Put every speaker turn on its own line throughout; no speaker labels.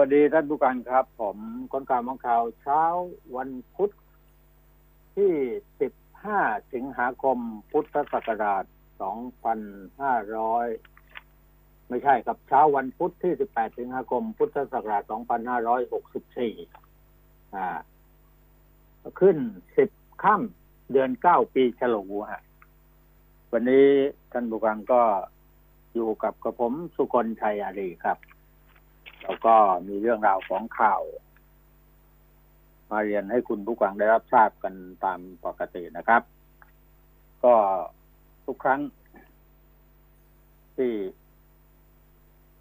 วัสดีท่านผู้การครับ ผมคนข่าวมองข่าวเช้าวันพุธที่ 15 สิงหาคม พุทธศักราช 2500 ไม่ใช่ครับเช้าวันพุธที่ 18 สิงหาคม พุทธศักราช 2564 อ่า ขึ้น 10 ค่ำเดือน 9 ปีฉลูฮะวันนี้ท่านผู้การก็อยู่กับกระผมสุคนชัยอารีครับ แล้วก็มีเรื่องราวของข่าว มาเรียนให้คุณผู้ฟังได้รับทราบกันตามปกตินะครับ ก็ทุกครั้ง ที่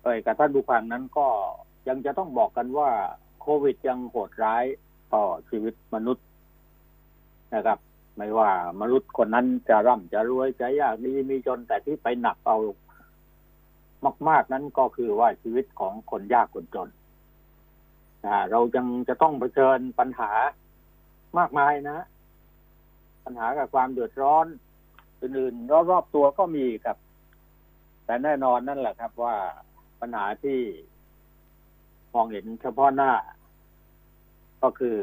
เอ่ยกับท่านผู้ฟังนั้นก็ยังจะต้องบอกกันว่าโควิดยังโหดร้ายต่อชีวิตมนุษย์นะครับ ไม่ว่ามนุษย์คนนั้นจะร่ำจะรวยจะยากดีมีจนแต่ที่ไปหนักเอา มาก ๆ นั้นก็คือว่าชีวิตของคนยากคนจนเรายังจะต้องเผชิญปัญหามากมายนะ ปัญหากับความเดือดร้อนอื่นๆรอบๆตัวก็มีครับ แต่แน่นอนนั่นแหละครับว่าปัญหาที่มองเห็นเฉพาะหน้า ก็คือ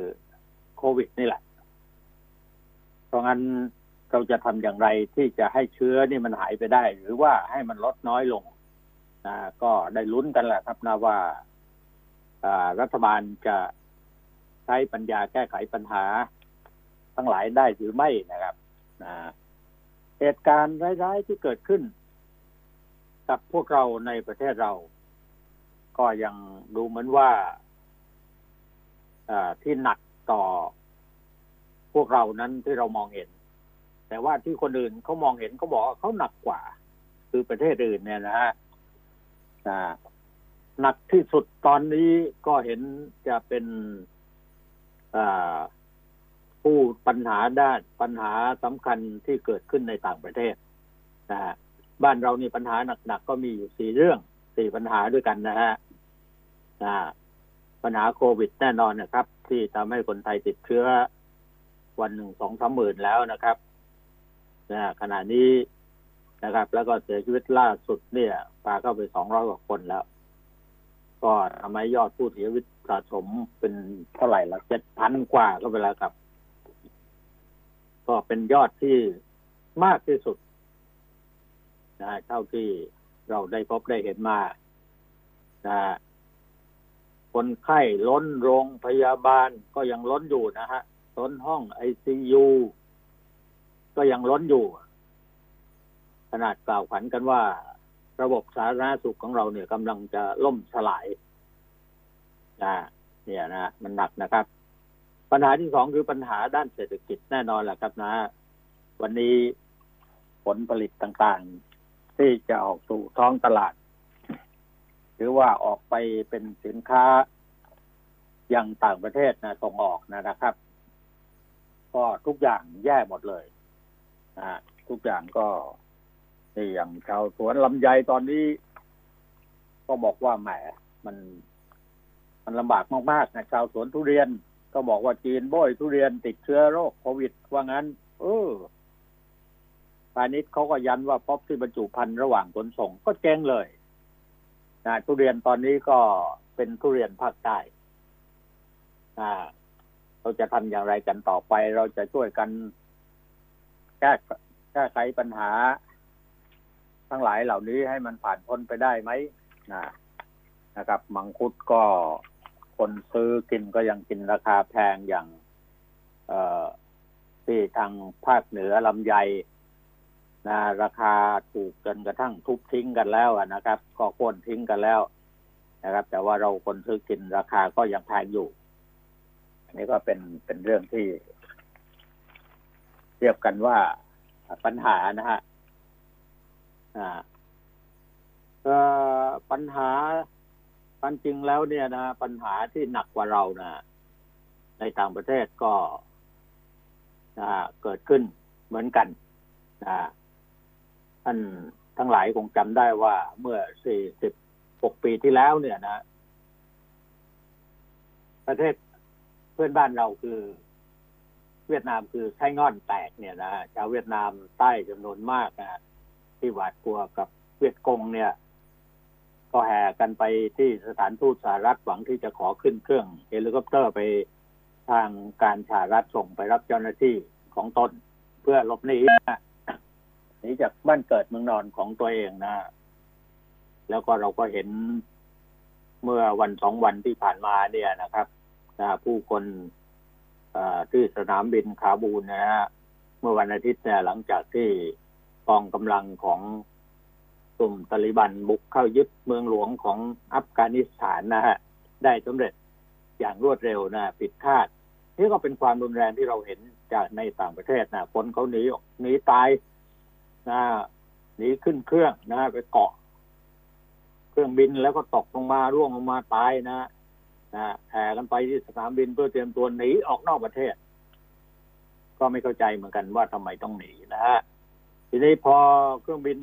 โควิดนี่แหละ เพราะงั้นเราจะทำอย่างไรที่จะให้เชื้อนี่มันหายไปได้ หรือว่าให้มันลดน้อยลง นะก็ได้ลุ้นกันแหละครับนะว่ารัฐบาลจะใช้ปัญญาแก้ไขปัญหา ทั้งหลายได้หรือไม่นะครับเหตุการณ์ร้ายๆที่เกิดขึ้น กับพวกเราในประเทศเรา ก็ยังดูเหมือนว่าที่หนักต่อพวกเรานั้นที่เรามองเห็น แต่ว่าที่คนอื่นเขามองเห็นเขาบอกเขาหนักกว่า คือประเทศอื่นเนี่ยนะฮะ หนักที่สุดตอนนี้ก็เห็นจะเป็นผู้ปัญหาด้านปัญหาสำคัญที่เกิดขึ้นในต่างประเทศนะฮะบ้านเรานี่ปัญหาหนักๆก็มีอยู่สี่เรื่องสี่ปัญหาด้วยกันนะฮะปัญหาโควิดแน่นอนนะครับ ที่ทำให้คนไทยติดเชื้อวันหนึ่งสองสามหมื่นแล้วนะครับนะขณะนี้ นะครับ แล้วก็เสียชีวิตล่าสุดเนี่ยปาเข้าไปสองร้อยกว่าคนแล้ว ก็ทำให้ยอดผู้เสียชีวิตสะสมเป็นเท่าไหร่ละเจ็ดพันกว่าก็ไปแล้วครับ ก็เป็นยอดที่มากที่สุดนะเท่าที่เราได้พบได้เห็นมานะคนไข้ล้นโรงพยาบาลก็ยังล้นอยู่นะฮะล้นห้องไอซียูก็ยังล้นอยู่ ขนาดกล่าวขวัญกันว่า ระบบสาธารณสุขของเราเนี่ยกำลังจะล่มสลายนะเนี่ยนะมันหนักนะครับ ปัญหาที่สองคือปัญหาด้านเศรษฐกิจแน่นอนแหละครับนะ วันนี้ผลผลิตต่างๆ ที่จะออกสู่ท้องตลาด หรือว่าออกไปเป็นสินค้าอย่างต่างประเทศนะส่งออกนะครับ ก็ทุกอย่างแย่หมดเลยนะทุกอย่างก็ นี่อย่างชาวสวนลำไยตอนนี้ ก็บอกว่าแหมมันมันลำบากมากๆนะชาวสวนทุเรียน ก็บอกว่าจีนบ่อยทุเรียนติดเชื้อโรคโควิด ว่างั้น เออพาณิชย์เขาก็ยันว่าป๊อปที่บรรจุภัณฑ์ระหว่างขนส่งก็แจ้งเลยนะทุเรียนตอนนี้ก็เป็นทุเรียนภาคใต้เราจะทำอย่างไรกันต่อไป เราจะช่วยกันแก้แก้ไขปัญหา ทั้งหลายเหล่านี้ให้มันผ่านพ้นไปได้ไหมนะนะครับ มังคุดก็คนซื้อกินก็ยังกินราคาแพงอย่าง เอ่อที่ทางภาคเหนือลำไยนะราคาถูกจนกระทั่งทุบทิ้งกันแล้วนะครับ ก็โค่นทิ้งกันแล้วนะครับ แต่ว่าเราคนซื้อกินราคาก็ยังแพงอยู่นนี้ก็เป็นเป็นเรื่องที่เทียบกันว่าปัญหานะฮะ ปัญหาความจริงแล้วเนี่ยนะปัญหาที่หนักกว่าเรานะในต่างประเทศก็เกิดขึ้นเหมือนกันนะท่านทั้งหลายคงจำได้ว่าเมื่อสี่สิบหกปีที่แล้วเนี่ยนะ ประเทศเพื่อนบ้านเราคือ เวียดนามคือไซ่ง่อนแตกเนี่ยนะชาวเวียดนามใต้จำนวนมากนะ ที่หวาดกลัวกับเวียดกงเนี่ย ก็แห่กันไปที่สถานทูตสหรัฐหวังที่จะขอขึ้นเครื่องเฮลิคอปเตอร์ไปทางการสหรัฐส่งไปรับเจ้าหน้าที่ของตน เพื่อหลบหนีนะหนีจากบ้านเกิดเมืองนอนของตัวเองนะ แล้วก็เราก็เห็นเมื่อวันสองวันที่ผ่านมาเนี่ยนะครับผู้คนที่สนามบินคาบูลนะฮะเมื่อวันอาทิตย์เนี่ยหลังจากที่ กองกำลังของกลุ่มตาลิบันบุกเข้ายึดเมืองหลวงของอัฟกานิสถานนะฮะได้สำเร็จอย่างรวดเร็วนะผิดคาดนี่ก็เป็นความรุนแรงที่เราเห็นจากในต่างประเทศนะคนเขาหนีหนีตายนะหนีขึ้นเครื่องนะไปเกาะ เครื่องบินแล้วก็ตกลงมาร่วงลงมาตายนะนะแห่กันไปที่สนามบินเพื่อเตรียมตัวหนีออกนอกประเทศ ก็ไม่เข้าใจเหมือนกันว่าทำไมต้องหนีนะฮะ ทีนี้พอเครื่องบิน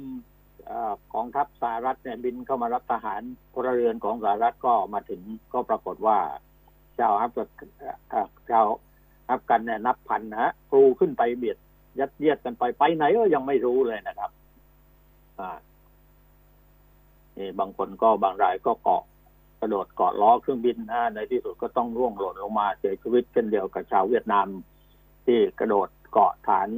อกองทัพสหรัฐเนี่ยบินเข้ามารับทหารพลเรือนของสหรัฐก็มาถึงก็ปรากฏว่าชาวอัฟกันชาวอัฟกันเนี่ยนับพันนะกรูขึ้นไปเบียดยัดเยียดกันไปไปไหนก็ยังไม่รู้เลยนะครับ อ่านี่บางคนก็บางรายก็เกาะกระโดดเกาะล้อเครื่องบินนะในที่สุดก็ต้องร่วงหล่นลงมาเสียชีวิตเช่นเดียวกับชาวเวียดนาม ที่กระโดดเกาะฐาน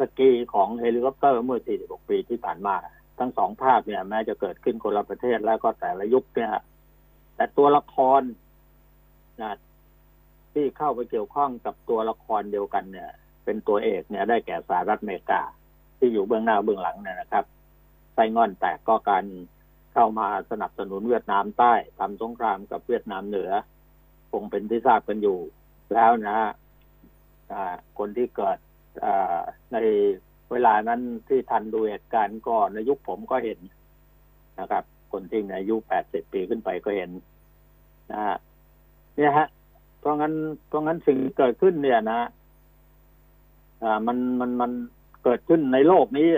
สกีของเฮลิคอปเตอร์เมื่อ 46 ปีที่ผ่านมา ทั้งสองภาพเนี่ยแม้จะเกิดขึ้นคนละประเทศแล้วก็แต่ละยุคเนี่ยแต่ตัวละครนะที่เข้าไปเกี่ยวข้องกับตัวละครเดียวกันเนี่ย เป็นตัวเอกเนี่ยได้แก่สหรัฐอเมริกา ที่อยู่เบื้องหน้าเบื้องหลังเนี่ยนะครับไส้งอนแตกก็การเข้ามาสนับสนุนเวียดนามใต้ทำสงครามกับเวียดนามเหนือ คงเป็นที่ทราบกันอยู่แล้วนะะคนที่เกิด ในเวลานั้นที่ทันดูเหตุการณ์ก็ในยุคผมก็เห็นนะครับ คนที่อายุแปดสิบปีขึ้นไปก็เห็นนะฮะเนี่ยฮะ เพราะงั้นเพราะงั้นสิ่งเกิดขึ้นเนี่ยนะอ่ามันมันมันเกิดขึ้นในโลกนี้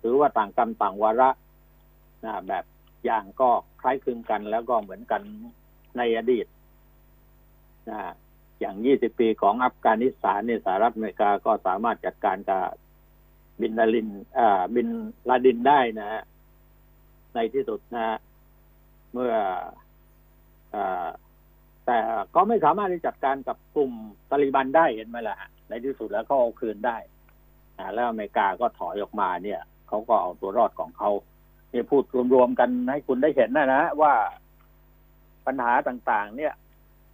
หรือว่าต่างกรรมต่างวาระนะแบบอย่างก็คล้ายคลึงกันแล้วก็เหมือนกันในอดีตนะ อย่าง 20 ปีของอัฟกานิสถานเนี่ยสหรัฐอเมริกาก็สามารถจัดการกับบินลาดินอ่าบินลาดินได้นะฮะในที่สุดนะ เมื่ออแต่ก็ไม่สามารถที่จัดการกับกลุ่มตาลิบันได้เห็นไหมล่ะในที่สุดแล้วก็เอาคืนได้แล้วอเมริกาก็ถอยออกมาเนี่ยเขาก็เอาตัวรอดของเขาเนี่ยพูดรวมๆกันให้คุณได้เห็นนะนะว่าปัญหาต่าง ๆ เนี่ย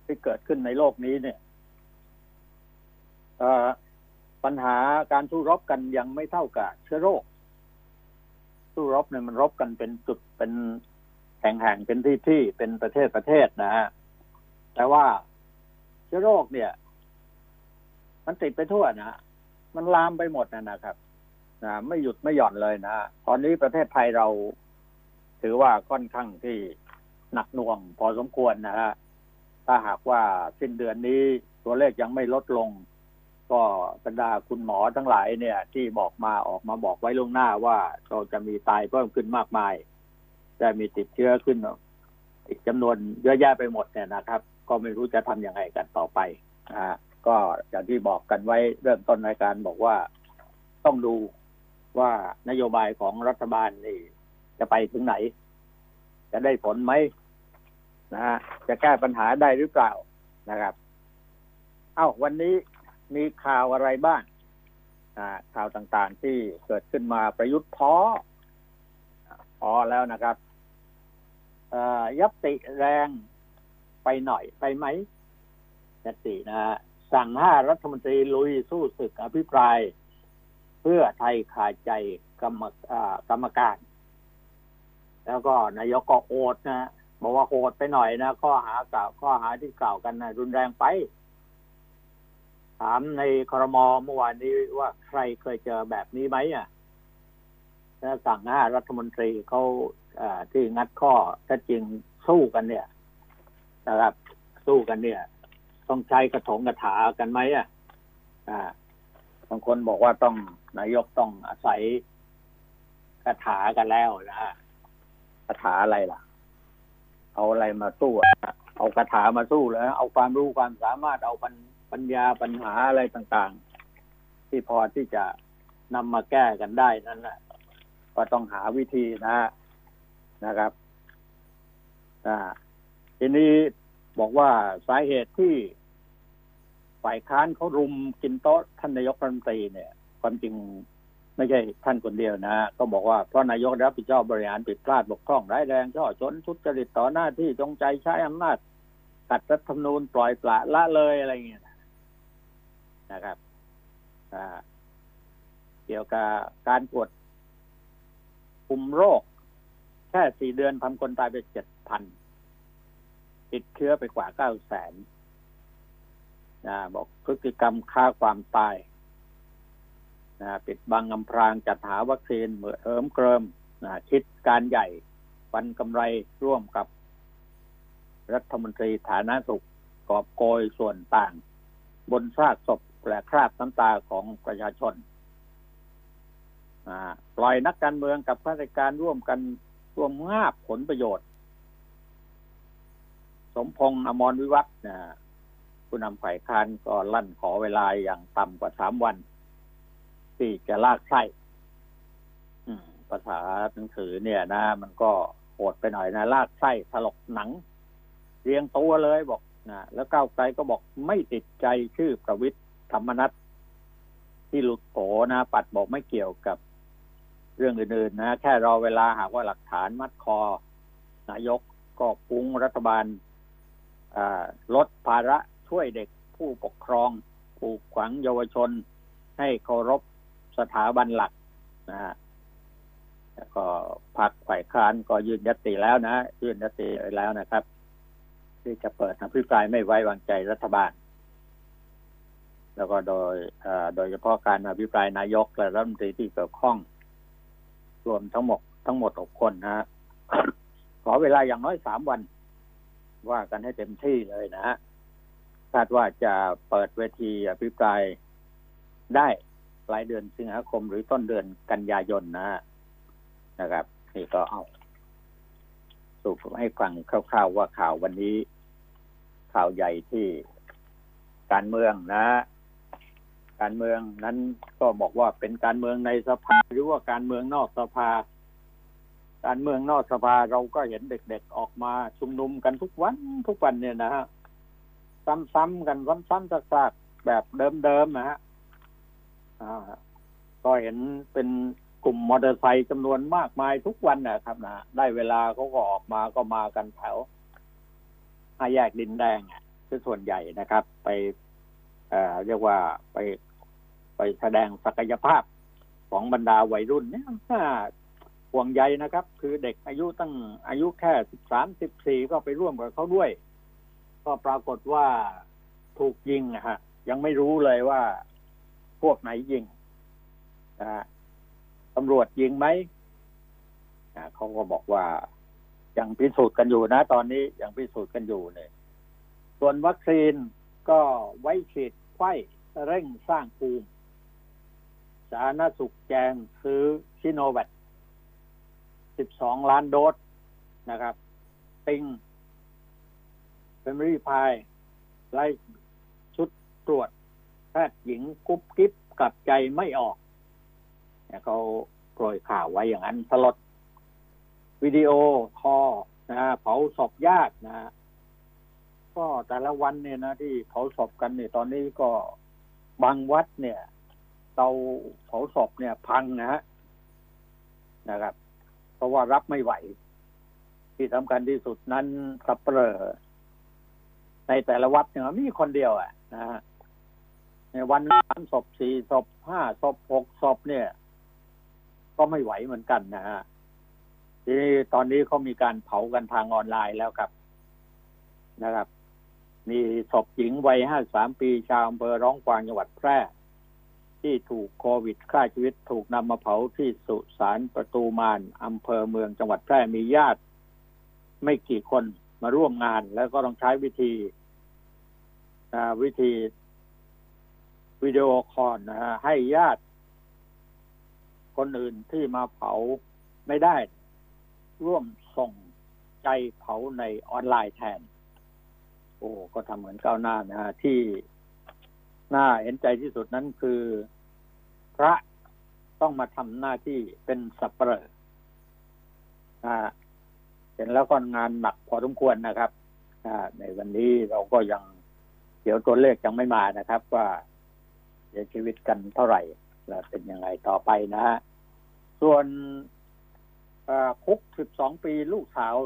ที่เกิดขึ้นในโลกนี้เนี่ยปัญหาการสู้รบกันยังไม่เท่ากับเชื้อโรค สู้รบเนี่ยมันรบกันเป็นจุดเป็นแห่งๆเป็นที่ที่เป็นประเทศประเทศนะฮะแต่ว่าเชื้อโรคเนี่ย มันติดไปทั่วนะมันลามไปหมดนะนะครับนะไม่หยุดไม่หย่อนเลยนะตอนนี้ประเทศไทยเราถือว่าค่อนข้างที่หนักหน่วงพอสมควรนะฮะ ถ้าหากว่าสิ้นเดือนนี้ตัวเลขยังไม่ลดลง ก็บรรดาคุณหมอทั้งหลายเนี่ย ที่บอกมาออกมาบอกไว้ล่วงหน้าว่าเราจะมีตายเพิ่มขึ้นมากมาย จะมีติดเชื้อขึ้น อีกจำนวนเยอะแยะไปหมดเนี่ยนะครับ ก็ไม่รู้จะทำยังไงกันต่อไปอ่าก็อย่างที่บอกกันไว้เริ่มต้นรายการบอกว่าต้องดูว่านโยบายของรัฐบาลนี่จะไปถึงไหน จะได้ผลไหม นะฮะจะแก้ปัญหาได้หรือเปล่านะครับ เอ้าวันนี้มีข่าวอะไรบ้างข่าวต่างๆที่เกิดขึ้นมาประยุทธ์ท้อพอแล้วนะครับยับติแรงไปหน่อยไปไหมยัตตินะสั่งห้ารัฐมนตรีลุยสู้ศึกอภิปราย เพื่อไทยขาดใจกรรมกรรมการ แล้วก็นายกก็โอดนะ บอกว่าโหดไปหน่อยนะข้อหากล่าวข้อหาที่กล่าวกันนะรุนแรงไป ถามในครมเมื่อวานนี้ว่าใครเคยเจอแบบนี้ไหมอะสั่งห้ารัฐมนตรีเขาที่งัดข้อถ้าจริงสู้กันเนี่ยนะครับ สู้กันเนี่ย ต้องใช้กระถงกระถากันไหมอะอ่าบางคนบอกว่าต้องนายกต้องอาศัยคาถากันแล้วนะคาถาอะไรล่ะ เอาอะไรมาสู้เอาคาถามาสู้แล้ว เอาความรู้ความสามารถเอาปัญญาปัญหาอะไรต่างๆ ที่พอที่จะนำมาแก้กันได้นั่นแหละก็ต้องหาวิธีนะนะครับอ่าทีนี้บอกว่าสาเหตุที่ฝ่ายค้านเขารุมกินโต๊ะท่านนายกรัฐมนตรีเนี่ย ความจริง ไม่ใช่ท่านคนเดียวนะ ก็บอกว่าเพราะนายกรับผิดชอบบริหารผิดพลาดบกพร่องร้ายแรงช่อชนทุจริตต่อหน้าที่จงใจใช้อำนาจขัดรัฐธรรมนูญปล่อยปละละเลยอะไรเงี้ยนะครับเกี่ยวกับการตรวจคุมโรค แค่สี่เดือนทำคนตายไปเจ็ดพันติดเชื้อไปกว่าเก้าแสนนะบอกพฤติกรรมฆ่าความตาย นะปิดบังอำพรางจัดหาวัคซีนเหมือเอิมเกริมนะคิดการใหญ่ฟันกำไรร่วมกับ รัฐมนตรีฐานะสุขกอบโกยส่วนต่าง บนซากศพและคราบน้ำตาของประชาชนปล่อยนักการเมืองกับข้าราชการร่วมกันร่วมงาบผลประโยชน์ สมพงษ์อมรวิวัฒน์นะผู้นำฝ่ายค้านก็ลั่นขอเวลาอย่างต่ำกว่าสามวัน ที่จะลากไส้ภาษาหนังสือเนี่ยนะ มันก็โหดไปหน่อยนะ ลากไส้ถลกหนัง เรียงตัวเลยบอกนะแล้วก้าวไกลก็บอกไม่ติดใจชื่อประวิทย์ธรรมนัฐที่หลุดโผนะ ปัดบอกไม่เกี่ยวกับเรื่องอื่นๆนะ แค่รอเวลาหากว่าหลักฐานมัดคอ นายกก็ปุ้งรัฐบาลลดภาระช่วยเด็กผู้ปกครองปลูกขวังเยาวชน ให้เคารพ สถาบันหลักนะฮะแล้วก็พักฝ่ายค้านก็ยื่นยติแล้วนะยื่นยติแล้วนะครับ ที่จะเปิดอภิปรายไม่ไว้วางใจรัฐบาล แล้วก็โดยโดยเฉพาะการอภิปรายนายกและรัฐมนตรีที่เกี่ยวข้อง รวมทั้งหมดทั้งหมดหกคนนะฮะขอเวลาอย่างน้อยสามวัน ว่ากันให้เต็มที่เลยนะฮะคาดว่าจะเปิดเวทีอภิปรายได้ ปลายเดือนสิงหาคมหรือต้นเดือนกันยายนนะนะครับนี่ก็เอาสูบให้ฟังคร่าวๆว่าข่าววันนี้ ข่าวใหญ่ที่การเมืองนะ การเมืองนั้นก็บอกว่าเป็นการเมืองในสภาหรือว่าการเมืองนอกสภา การเมืองนอกสภาเราก็เห็นเด็กๆออกมาชุมนุมกันทุกวันทุกวันเนี่ยนะฮะซ้ำๆกันซ้ำๆซากๆแบบเดิมๆนะฮะ ก็เห็นเป็นกลุ่มมอเตอร์ไซค์จำนวนมากมายทุกวันนะครับนะได้เวลาเขาก็ออกมาก็มากันแถวห้าแยกดินแดงคือส่วนใหญ่นะครับ ไปเอ่อเรียกว่าไปไปแสดงศักยภาพของบรรดาวัยรุ่นเนี่ยห่วงใยนะครับ คือเด็กอายุตั้งอายุแค่สิบสามสิบสี่ก็ไปร่วมกับเขาด้วย ก็ปรากฏว่าถูกยิงนะฮะยังไม่รู้เลยว่า พวกไหนยิงนะตำรวจยิงไหมเขาก็บอกว่ายังพิสูจน์กันอยู่นะ ตอนนี้ยังพิสูจน์กันอยู่เนี่ยส่วนวัคซีนก็ไว้ฉีดไข้เร่งสร้างภูมิสาธารณสุขแจงซื้อชิโนแวค12 ล้านโดสนะครับ ติงเฟมรี่พายไล่ชุดตรวจ ทย์หญิงกุ๊บกิ๊บกลับใจไม่ออกเนี่ยเขาโปรยข่าวไว้อย่างนั้นสลดวิดีโอคอนะเผาศพญาตินะก็แต่ละวันเนี่ยนะที่เผาศพกันเนี่ยตอนนี้ก็บางวัดเนี่ยเตาเผาศพเนี่ย พังนะฮะนะครับ เพราะว่ารับไม่ไหว ที่สำคัญที่สุดนั้นสับเปลอในแต่ละวัดเนี่ยมีคนเดียวอะนะฮะ ในวันสามศพสี่ศพห้าศพหกศพเนี่ย ก็ไม่ไหวเหมือนกันนะฮะทีนี้ตอนนี้เขามีการเผากันทางออนไลน์แล้วครับนะครับ มีศพหญิงวัยห้าสามปีชาวอำเภอร้องกวางจังหวัดแพร่ ที่ถูกโควิดฆ่าชีวิตถูกนำมาเผาที่สุสานประตูมานอำเภอเมืองจังหวัดแพร่มีญาติ ไม่กี่คนมาร่วมงานแล้วก็ต้องใช้วิธีวิธี วิดีโอคอลนะฮะให้ญาติ คนอื่นที่มาเผาไม่ได้ ร่วมส่งใจเผาในออนไลน์แทน โอ้ก็ทำเหมือนก้าวหน้านะฮะที่น่าเห็นใจที่สุดนั้นคือพระต้องมาทำหน้าที่เป็นสัปเหร่อเห็นแล้วก็งานหนักพอสมควรนะครับในวันนี้เราก็ยังเดี๋ยวตัวเลขยังไม่มานะครับ ว่า สียชีวิตกันเท่าไหร่ และเป็นยังไงต่อไปนะฮะ ส่วนคุกสิบสองปีลูกสาว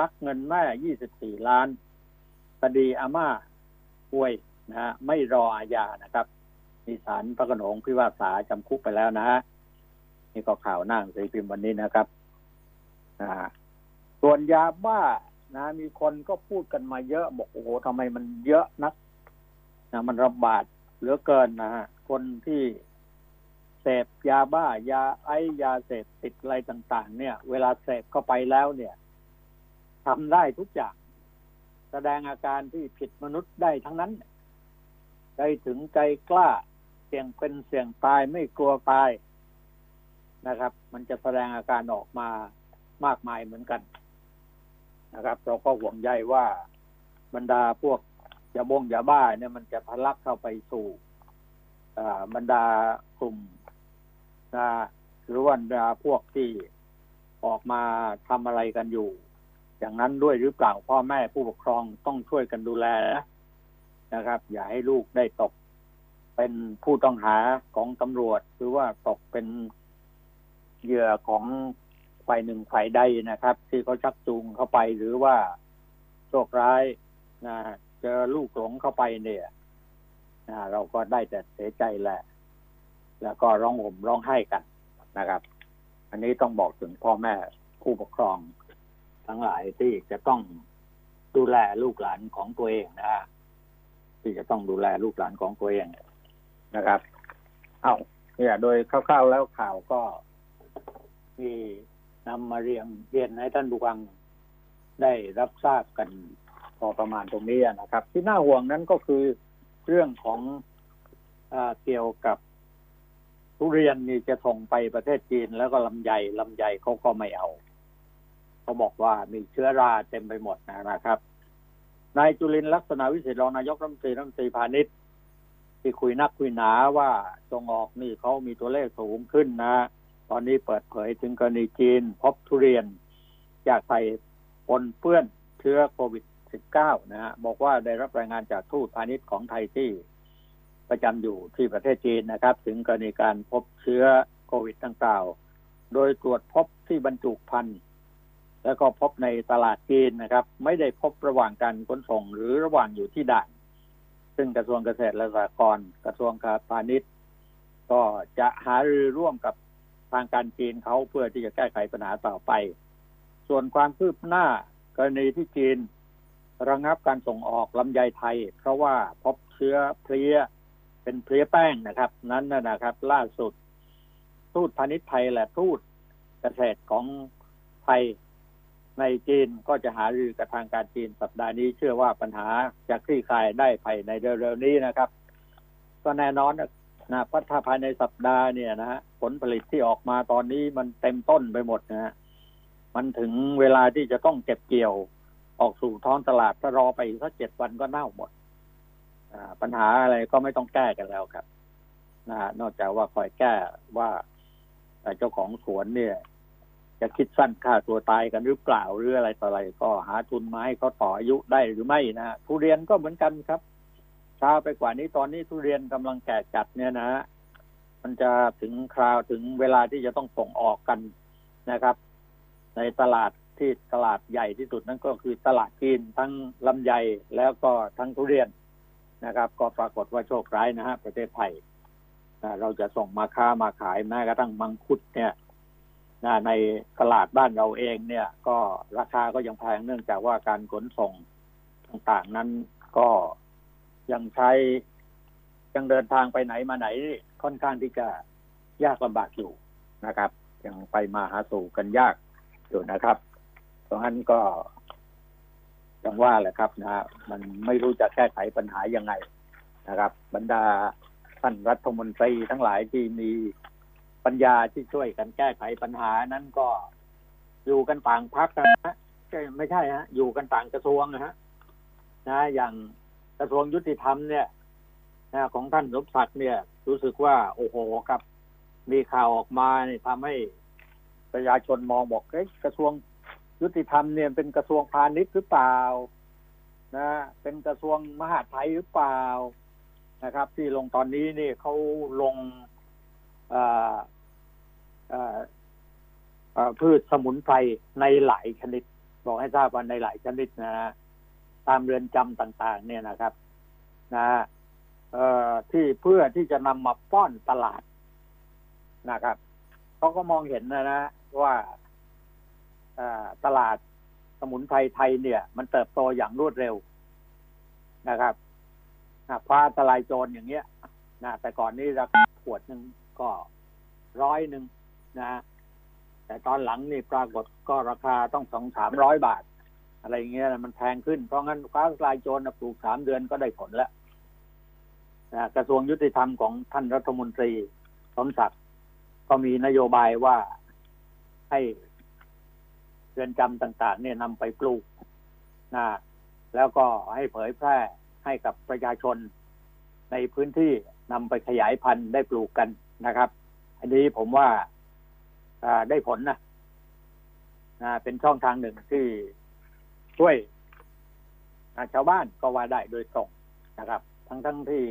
ลักเงินแม่ยี่สิบสี่ล้านคดีอาม่าป่วยนะฮะไม่รออาญานะครับ มีสารพระกนงพิพากษาจำคุกไปแล้วนะฮะนี่ก็ข่าวหน้าสือพิมพ์วันนี้นะครับส่วนยาบ้านะ มีคนก็พูดกันมาเยอะบอกโอ้โหทำไมมันเยอะนักนะมันระบาด เหลือเกินนะฮะคนที่เสพยาบ้ายาไอยาเสพติดอะไรต่าง ๆ เนี่ย เวลาเสพเข้าไปแล้วเนี่ยทำได้ทุกอย่าง แสดงอาการที่ผิดมนุษย์ได้ทั้งนั้นใจถึงใจกล้า เสี่ยงเป็นเสี่ยงตายไม่กลัวตายนะครับ มันจะแสดงอาการออกมามากมายเหมือนกันนะครับ เราก็ห่วงใยว่าบรรดาพวก ยาบงยาบ้าเนี่ยมันจะทะลักเข้าไปสู่บรรดากลุ่มนะหรือวันดาพวกที่ออกมาทำอะไรกันอยู่ อย่างนั้นด้วยหรือเปล่าพ่อแม่ผู้ปกครองต้องช่วยกันดูแลนะครับ อย่าให้ลูกได้ตก เป็นผู้ต้องหาของตำรวจ หรือว่าตกเป็นเหยื่อของฝ่ายหนึ่งฝ่ายใดนะครับ ที่เขาชักจูงเข้าไปหรือว่าโชคร้ายนะ เจอลูกหลงเข้าไปเนี่ยนะเราก็ได้แต่เสียใจแหละ แล้วก็ร้องห่มร้องไห้กันนะครับ อันนี้ต้องบอกถึงพ่อแม่ผู้ปกครอง ทั้งหลายที่จะต้องดูแลลูกหลานของตัวเองนะที่จะต้องดูแลลูกหลานของตัวเองนะครับ เอาเนี่ยโดยคร่าวๆแล้วข่าวก็มีนำมาเรียงเรียนให้ท่านผู้ฟังได้รับทราบกัน พอประมาณตรงนี้นะครับ ที่น่าห่วงนั้นก็คือเรื่องของอเกี่ยวกับทุเรียนนี่จะส่งไปประเทศจีนแล้วก็ลำไยลำไยเขาก็ไม่เอาเขาบอกว่ามีเชื้อราเต็มไปหมดนะครับนายจุลินลักษณะวิสิทธิ์รองนายกรัฐมนตรีรัฐมนตรีพาณิชย์ที่คุยนักคุยหนาว่าส่งออกนี่เขามีตัวเลขสูงขึ้นนะ ตอนนี้เปิดเผยถึงกรณีจีนพบทุเรียนจากใส่ปนเปื้อนเชื้อโควิด -19 นะฮะบอกว่าได้รับรายงานจากทูตพาณิชย์ของไทยที่ประจำอยู่ที่ประเทศจีนนะครับ ถึงกรณีการพบเชื้อโควิดตั้งกล่าว โดยตรวจพบที่บรรจุภัณฑ์แล้วก็พบในตลาดจีนนะครับ ไม่ได้พบระหว่างการขนส่งหรือระหว่างอยู่ที่ด่าน ซึ่งกระทรวงเกษตรและสหกรณ์กระทรวงการพาณิชย์ ก็จะหารือร่วมกับทางการจีนเขาเพื่อที่จะแก้ไขปัญหาต่อไป ส่วนความคืบหน้ากรณีที่จีน ระงับการส่งออกลำไยไทย เพราะว่าพบเชื้อเพลี้ยเป็นเพลี้ยแป้งนะครับ นั้นนะครับ ล่าสุด ทูตพาณิชย์ไทยและทูตเกษตรของไทยในจีนก็จะหารือกับทางการจีนสัปดาห์นี้ เชื่อว่าปัญหาจะคลี่คลายได้ภายในเร็วๆนี้นะครับ ก็แน่นอนนะพัฒนาภายในสัปดาห์เนี่ยนะฮะผลผลิตที่ออกมาตอนนี้มันเต็มต้นไปหมดนะฮะมันถึงเวลาที่จะต้องเก็บเกี่ยว ออกสู่ท้องตลาดถ้ารอไปสักเจ็ดวันก็เน่าหมดปัญหาอะไรก็ไม่ต้องแก้กันแล้วครับนะนอกจากว่าคอยแก้ว่าเจ้าของสวนเนี่ย จะคิดสั้นฆ่าตัวตายกันหรือเปล่าหรืออะไรต่ออะไร ก็หาทุนมาให้เขาต่ออายุได้หรือไม่นะทุเรียนก็เหมือนกันครับช้าไปกว่านี้ตอนนี้ทุเรียนกำลังแก่จัดเนี่ยนะฮะมันจะถึงคราวถึงเวลาที่จะต้องส่งออกกันนะครับ ในตลาด ที่ตลาดใหญ่ที่สุดนั่นก็คือตลาดจีนทั้งลำไยแล้วก็ทั้งทุเรียนนะครับ ก็ปรากฏว่าโชคร้ายนะฮะประเทศไทยเราจะส่งมาค้ามาขายแม้กระทั่งมังคุดเนี่ยในตลาดบ้านเราเองเนี่ย ก็ราคาก็ยังแพงเนื่องจากว่าการขนส่งต่างๆนั้นก็ยังใช้ยังเดินทางไปไหนมาไหนค่อนข้างที่จะยากลำบากอยู่นะครับ ยังไปมาหาสู่กันยากอยู่นะครับ เพราะฉะนั้นก็อย่างว่าแหละครับนะมันไม่รู้จะแก้ไขปัญหายังไงนะครับ บรรดาท่านรัฐมนตรีทั้งหลายที่มีปัญญาที่ช่วยกันแก้ไขปัญหานั้นก็อยู่กันต่างพักนะไม่ใช่ฮะ อยู่กันต่างกระทรวงนะฮะนะอย่างกระทรวงยุติธรรมเนี่ยนะของท่านสมศักดิ์เนี่ย รู้สึกว่า โอ้โหครับ มีข่าวออกมาเนี่ยทำให้ประชาชนมองบอกเอ้กระทรวง ยุติธรรมเนี่ยเป็นกระทรวงพาณิชย์หรือเปล่านะเป็นกระทรวงมหาดไทยหรือเปล่านะครับ ที่ลงตอนนี้นี่เขาลงพืชสมุนไพรในหลายชนิด บอกให้ทราบว่าในหลายชนิดนะตามเรือนจำต่าง ๆ เนี่ยนะครับ นะที่เพื่อที่จะนำมาป้อนตลาดนะครับเขาก็มองเห็นนะนะว่า ตลาดสมุนไพรไทยเนี่ย มันเติบโตอย่างรวดเร็วนะครับฟ้าทลายโจรอย่างเงี้ยนะแต่ก่อนนี้ราคาขวดหนึ่งก็ร้อยหนึ่งนะ แต่ตอนหลังนี่ปรากฏก็ราคาต้องสองสามร้อยบาท อะไรเงี้ยมันแพงขึ้น เพราะงั้นฟ้าทลายโจรปลูกสามเดือนก็ได้ผลแล้วนะกระทรวงยุติธรรมของท่านรัฐมนตรีสมศักดิ์ก็มีนโยบายว่าให้ เรือนจำต่าง ๆ เนี่ยนำไปปลูกนะแล้วก็ให้เผยแพร่ให้กับประชาชน ในพื้นที่นำไปขยายพันธุ์ได้ปลูกกันนะครับ อันนี้ผมว่าได้ผลนะนะเป็นช่องทางหนึ่งที่ช่วยชาวบ้านก็ว่าได้โดยตรงนะครับ ทั้งทั้งที่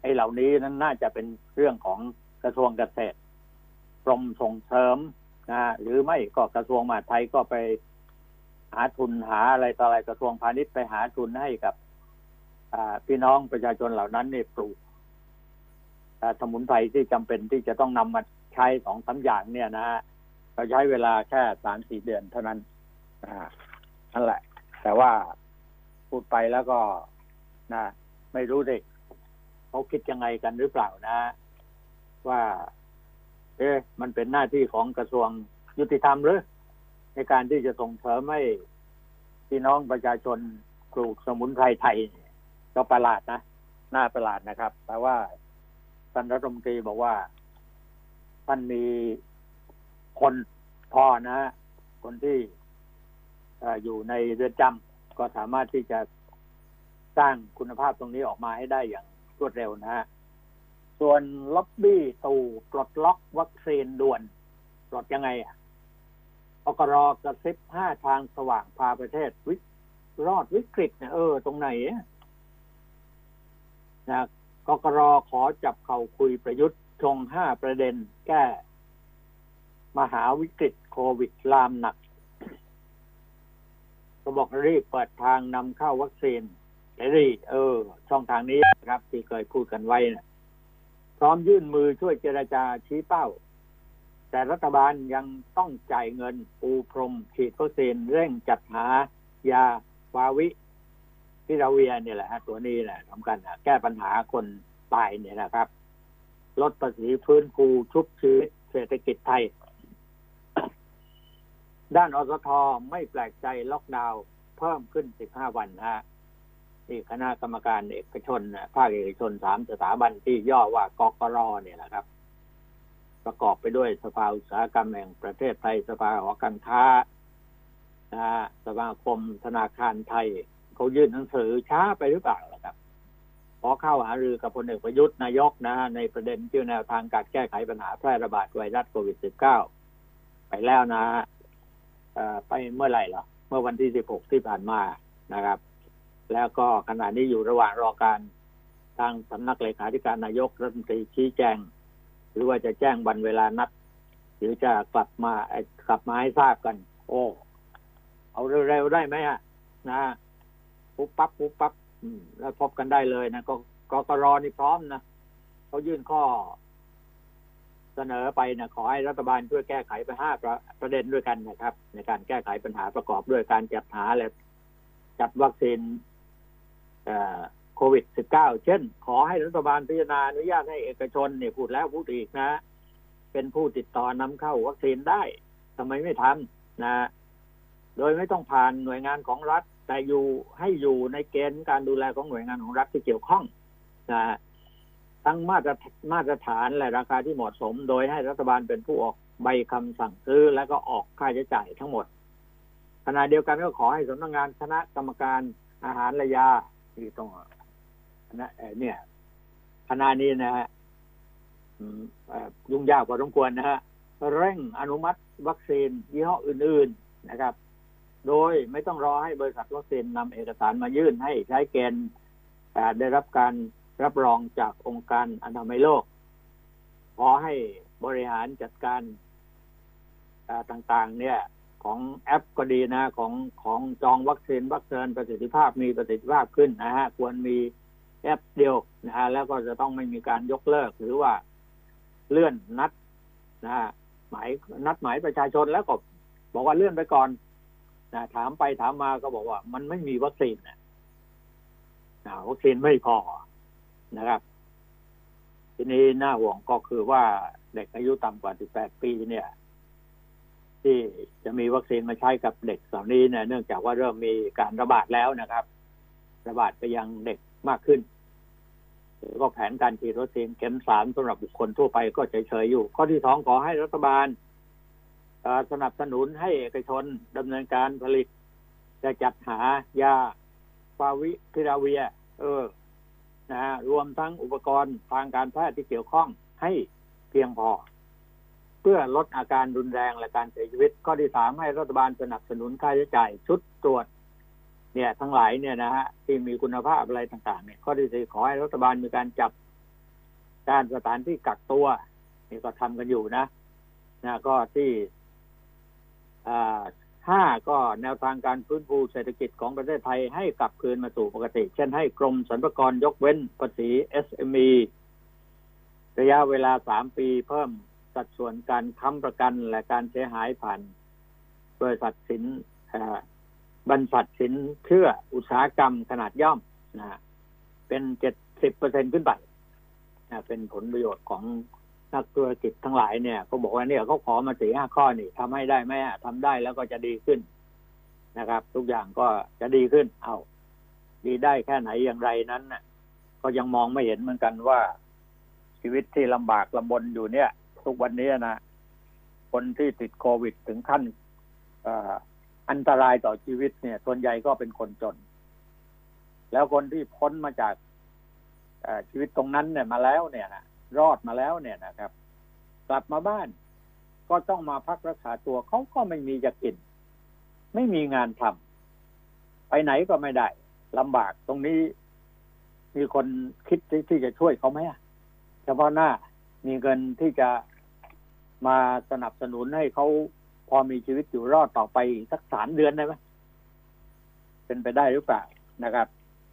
ไอ้เหล่านี้นั้นน่าจะเป็นเรื่องของกระทรวงเกษตรกรมส่งเสริม นะหรือไม่ก็กระทรวงมหาดไทยก็ไปหาทุนหาอะไรต่ออะไรกระทรวงพาณิชย์ไปหาทุนให้กับพี่น้องประชาชนเหล่านั้นเนี่ยปลูกสมุนไพรที่จำเป็นที่จะต้องนำมาใช้สองสาอย่างเนี่ยนะฮะเราใช้เวลาแค่สามสี่เดือนเท่านั้นนั่นแหละ แต่ว่าพูดไปแล้วก็นะไม่รู้ดิเขาคิดยังไงกันหรือเปล่านะ ว่า เอ๊ะมันเป็นหน้าที่ของกระทรวงยุติธรรมหรือ ในการที่จะส่งเสริมให้พี่น้องประชาชนปลูกสมุนไพรไทยก็ประหลาดนะน่าประหลาดนะครับ แต่ว่าท่านรัฐมนตรีบอกว่าท่านมีคนพอนะ คนที่อยู่ในเรือนจำก็สามารถที่จะสร้างคุณภาพตรงนี้ออกมาให้ได้อย่างรวดเร็วนะฮะ ส่วนล็อบบี้ตูปลดล็อกวัคซีนด่วน ปลดยังไงอะอกรอกระซิบห้าทางสว่างพาประเทศวิรอดวิกฤตเนี่ยเออ ตรงไหนนะกกรขอจับเข่าคุยประยุทธ์ชงห้าประเด็น แก้ มหาวิกฤตโควิดลามหนักก็บอกรีบเปิดทางนำเข้าวัคซีนเสรีเออ ช่องทางนี้ครับ ที่เคยพูดกันไว้นะ ร้อมยื่นมือช่วยเจราจาชี้เป้า แต่รัฐบาลยังต้องจ่ายเงินปูพรม ฉีดวัคซีนเร่งจัดหายาฟาวิพิราเวียเนี่ยแหละฮะตัวนี้แหละสำคัญนะแก้ปัญหาคนตายเนี่ยนะครับ ลดภาษีฟื้นฟูชุบชีวิตเศรษฐกิจไทย ด้านอสทไม่แปลกใจล็อกดาวน์เพิ่มขึ้น 15 วันฮะ ที่คณะกรรมการเอกชนภาคเอกชนสามสถาบันที่ย่อว่ากกรเนี่ยนะครับ ประกอบไปด้วยสภาอุตสาหกรรมแห่งประเทศไทยสภาหอการค้าสมาคมธนาคารไทยเขายื่นหนังสือช้าไปหรือเปล่าล่ะครับขอเข้าหารือกับพลเอกประยุทธ์นายกนะฮะในประเด็นเกี่แนวทางการแก้ไขปัญหาแพร่ระบาดไวรัสโควิด -19 ไปแล้วนะฮะไปเมื่อไหร่หรอเมื่อวันที่ 16 ที่ผ่านมานะครับ แล้วก็ขณะนี้อยู่ระหว่างรอการทางสำนักเลขาธิการนายกรัฐมนตรีชี้แจง หรือว่าจะแจ้งวันเวลานัดหรือจะกลับมากลับมาให้ทราบกัน โอ้เอาเร็วๆได้ไหมฮะนะปุ๊บปั๊บปุ๊บปั๊บแล้วพบกันได้เลยนะก็กกรนี่พร้อมนะเขายื่นข้อ เสนอไปนะขอให้รัฐบาลช่วยแก้ไขปัญหาประเด็นด้วยกันนะครับ ในการแก้ไขปัญหาประกอบด้วยการจัดหาและจัดวัคซีน โควิด -19 เช่น ขอให้รัฐบาลพิจารณาอนุญาตให้เอกชนเนี่ยพูดแล้วพูดอีกนะ เป็นผู้ติดต่อนำเข้าวัคซีนได้ทำไมไม่ทำนะ โดยไม่ต้องผ่านหน่วยงานของรัฐ แต่อยู่ให้อยู่ในเกณฑ์การดูแลของหน่วยงานของรัฐที่เกี่ยวข้องนะทั้งมาตรมาตรฐานและราคาที่เหมาะสม โดยให้รัฐบาลเป็นผู้ออกใบคำสั่งซื้อ และก็ออกค่าใช้จ่ายทั้งหมดขณะเดียวกันก็ขอให้สำนักงงานคณะกรรมการอาหารและยา ที่ต้องนะเนี่ยคณะนี้นะฮะยุ่งยากกว่าสมควรนะฮะเร่งอนุมัติวัคซีนยี่ห้ออื่น ๆนะครับ โดยไม่ต้องรอให้บริษัทวัคซีนนำเอกสารมายื่นให้ใช้เกณฑ์ได้รับการรับรองจากองค์การอนามัยโลก ขอให้บริหารจัดการต่าง ๆ เนี่ย ของแอปก็ดีนะ ของของจองวัคซีนวัคซีนประสิทธิภาพมีประสิทธิภาพขึ้นนะฮะควรมีแอปเดียวนะฮะแล้วก็จะต้องไม่มีการยกเลิกหรือว่าเลื่อนนัดนะฮะหมายนัดหมายประชาชนแล้วก็บอกว่าเลื่อนไปก่อนนะถามไปถามมาก็บอกว่า มันไม่มีวัคซีนนะนะวัคซีนไม่พอนะครับ ทีนี้น่าห่วงก็คือว่าเด็กอายุต่ำกว่า 18 ปีเนี่ย ที่จะมีวัคซีนมาใช้กับเด็กเหล่านี้เนี่ยเนื่องจากว่าเริ่มมีการระบาดแล้วนะครับ ระบาดไปยังเด็กมากขึ้นแล้วก็แผนการฉีดวัคซีนเข็มสามสำหรับบุคคลทั่วไปก็เฉยๆอยู่ ข้อที่สองขอให้รัฐบาลสนับสนุนให้เอกชนดำเนินการผลิต จะจัดหายาฟาวิพิราเวีย เออนะฮะรวมทั้งอุปกรณ์ทางการแพทย์ที่เกี่ยวข้องให้เพียงพอ เพื่อลดอาการรุนแรงและการเสียชีวิต ข้อที่สามให้รัฐบาลสนับสนุนค่าใช้จ่ายชุดตรวจ เนี่ยทั้งหลายเนี่ยนะฮะที่มีคุณภาพอะไรต่างๆเนี่ยข้อที่สี่ขอให้รัฐบาลมีการจับการสถานที่กักตัวนี่ก็ทำกันอยู่นะนะก็ที่อ่าห้าก็แนวทางการฟื้นฟูเศรษฐกิจของประเทศไทยให้กลับคืนมาสู่ปกติ เช่นให้กรมสรรพากรยกเว้นภาษี SME ระยะเวลาสามปีเพิ่ม สัดส่วนการค้ำประกันและการเสียหายผ่านบริษัทสินบรรษัทสินเชื่ออุตสาหกรรมขนาดย่อมนะเป็นเจ็ดสิบเปอร์เซ็นขึ้นไปนะเป็นผลประโยชน์ของนักธุรกิจทั้งหลายเนี่ยเขาบอกว่าเนี่ยเขาขอมาสี่ห้าข้อนี่ทำให้ได้ไหมอะทำได้แล้วก็จะดีขึ้นนะครับ ทุกอย่างก็จะดีขึ้น เอาดีได้แค่ไหนอย่างไรนั้นน่ะก็ยังมองไม่เห็นเหมือนกันว่าชีวิตที่ลำบากลำบนอยู่เนี่ย ทุกวันนี้นะคนที่ติดโควิดถึงขั้นออันตรายต่อชีวิตเนี่ย ส่วนใหญ่ก็เป็นคนจน แล้วคนที่พ้นมาจากชีวิตตรงนั้นเนี่ยมาแล้วเนี่ยนะรอดมาแล้วเนี่ยนะครับ กลับมาบ้าน ก็ต้องมาพักรักษาตัวเขาก็ไม่มีจะกิน ไม่มีงานทำไปไหนก็ไม่ได้ลำบากตรงนี้ มีคนคิดที่จะช่วยเขาไหมเฉพาะหน้ามีเงินที่จะ มาสนับสนุนให้เขาพอมีชีวิตอยู่รอดต่อไปสักสามเดือนได้ไหมเป็นไปได้หรือเปล่านะครับ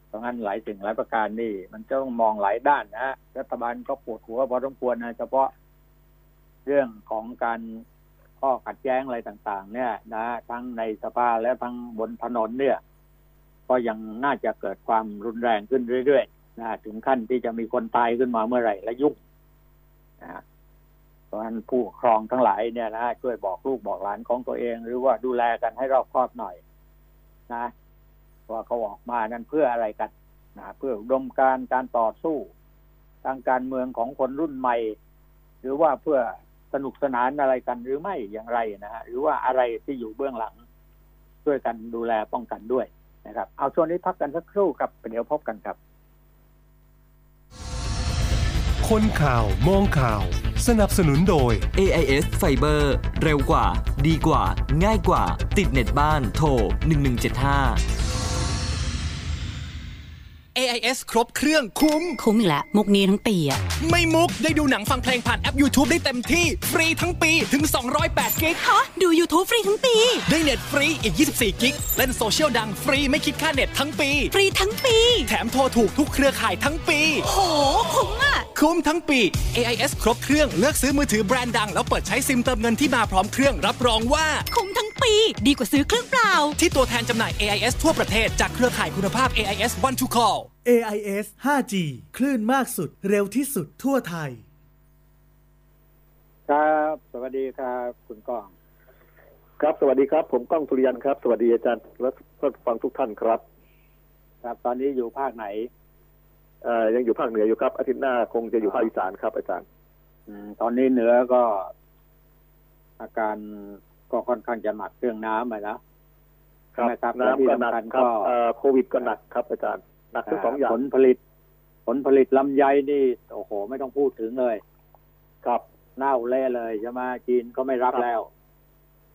เพราะงั้นหลายสิ่งหลายประการนี่ มันจะต้องมองหลายด้านนะฮะรัฐบาลก็ปวดหัวพอสมควรนะเฉพาะเรื่องของการข้อขัดแย้งอะไรต่าง ๆ เนี่ย นะ ทั้งในสภาและทั้งบนถนนเนี่ย ก็ยังน่าจะเกิดความรุนแรงขึ้นเรื่อยๆนะถึงขั้นที่จะมีคนตายขึ้นมาเมื่อไหร่และยุ่งนะ เพราะฉะนั้นผู้ปกครองทั้งหลายเนี่ยนะช่วยบอกลูกบอกหลานของตัวเอง หรือว่าดูแลกันให้รอบคอบหน่อย นะว่าเขาออกมานั้นเพื่ออะไรกันนะเพื่ออุดมการการต่อสู้ทางการเมืองของคนรุ่นใหม่ หรือว่าเพื่อสนุกสนานอะไรกันหรือไม่อย่างไรนะฮะหรือว่าอะไรที่อยู่เบื้องหลัง ช่วยกันดูแลป้องกันด้วยนะครับ เอาช่วงนี้พักกันสักครู่ครับเดี๋ยวพบกันครับ
คนข่าวมองข่าว สนับสนุนโดย
AIS Fiber เร็วกว่า ดีกว่า ง่ายกว่า ติดเน็ตบ้านโทร 1175
AIS ครบเครื่องคุ้ม
คุ้มอีกแล้วมุกนี้ทั้งปีอะ
ไม่มุกได้ดูหนังฟังเพลงผ่านแอป YouTube ได้เต็มที่ ฟรีทั้งปีถึง 208 gig
ฮะดู YouTube ฟรีทั้งปี
ได้เน็ตฟรีอีก 24 gig เล่นโซเชียลดังฟรีไม่คิดค่าเน็ตทั้งปี
ฟรีทั้งปี
แถมโทรถูกทุกเครือข่ายทั้งปี
โหคุ้มอะ
คุ้มทั้งปี AIS ครบเครื่องเลือกซื้อมือถือแบรนด์ดัง แล้วเปิดใช้ซิมเติมเงินที่มาพร้อมเครื่องรับรองว่า
คุ้มทั้งปี ดีกว่าซื้อเครื่องเปล่า
ที่ตัวแทนจำหน่าย AIS ทั่วประเทศจากเครือข่ายคุณภาพ AIS One to Call
AIS 5G คลื่นมากสุดเร็วที่สุดทั่วไทย
ครับ สวัสดีครับคุณก้อง
ครับสวัสดีครับ ผมก้องสุริยันครับ สวัสดีอาจารย์และท่านผู้ฟังทุกท่านครับ
ครับ ตอนนี้อยู่ภาคไหน
เอ่อ ยังอยู่ภาคเหนืออยู่ครับอาทิตย์หน้าคงจะอยู่ภาคอีสานครับอาจารย์
อืมตอนนี้เหนือก็ อาการก็ค่อนข้างจะหนักเรื่องน้ำไปนะใช่ไหมครับ
น้ำก็หนัก
และที่สำคัญ
ครับ
ก็
เอ่อโควิดก็หนักครับ อาจารย์หนักทั้งสองอย่าง
ผลผลิต ผลผลิตลำไยนี่โอ้โห ไม่ต้องพูดถึงเลย
ครับ
เน่าเละเลยใช่ไหมจีนก็ไม่รับ
ครับ
แล้ว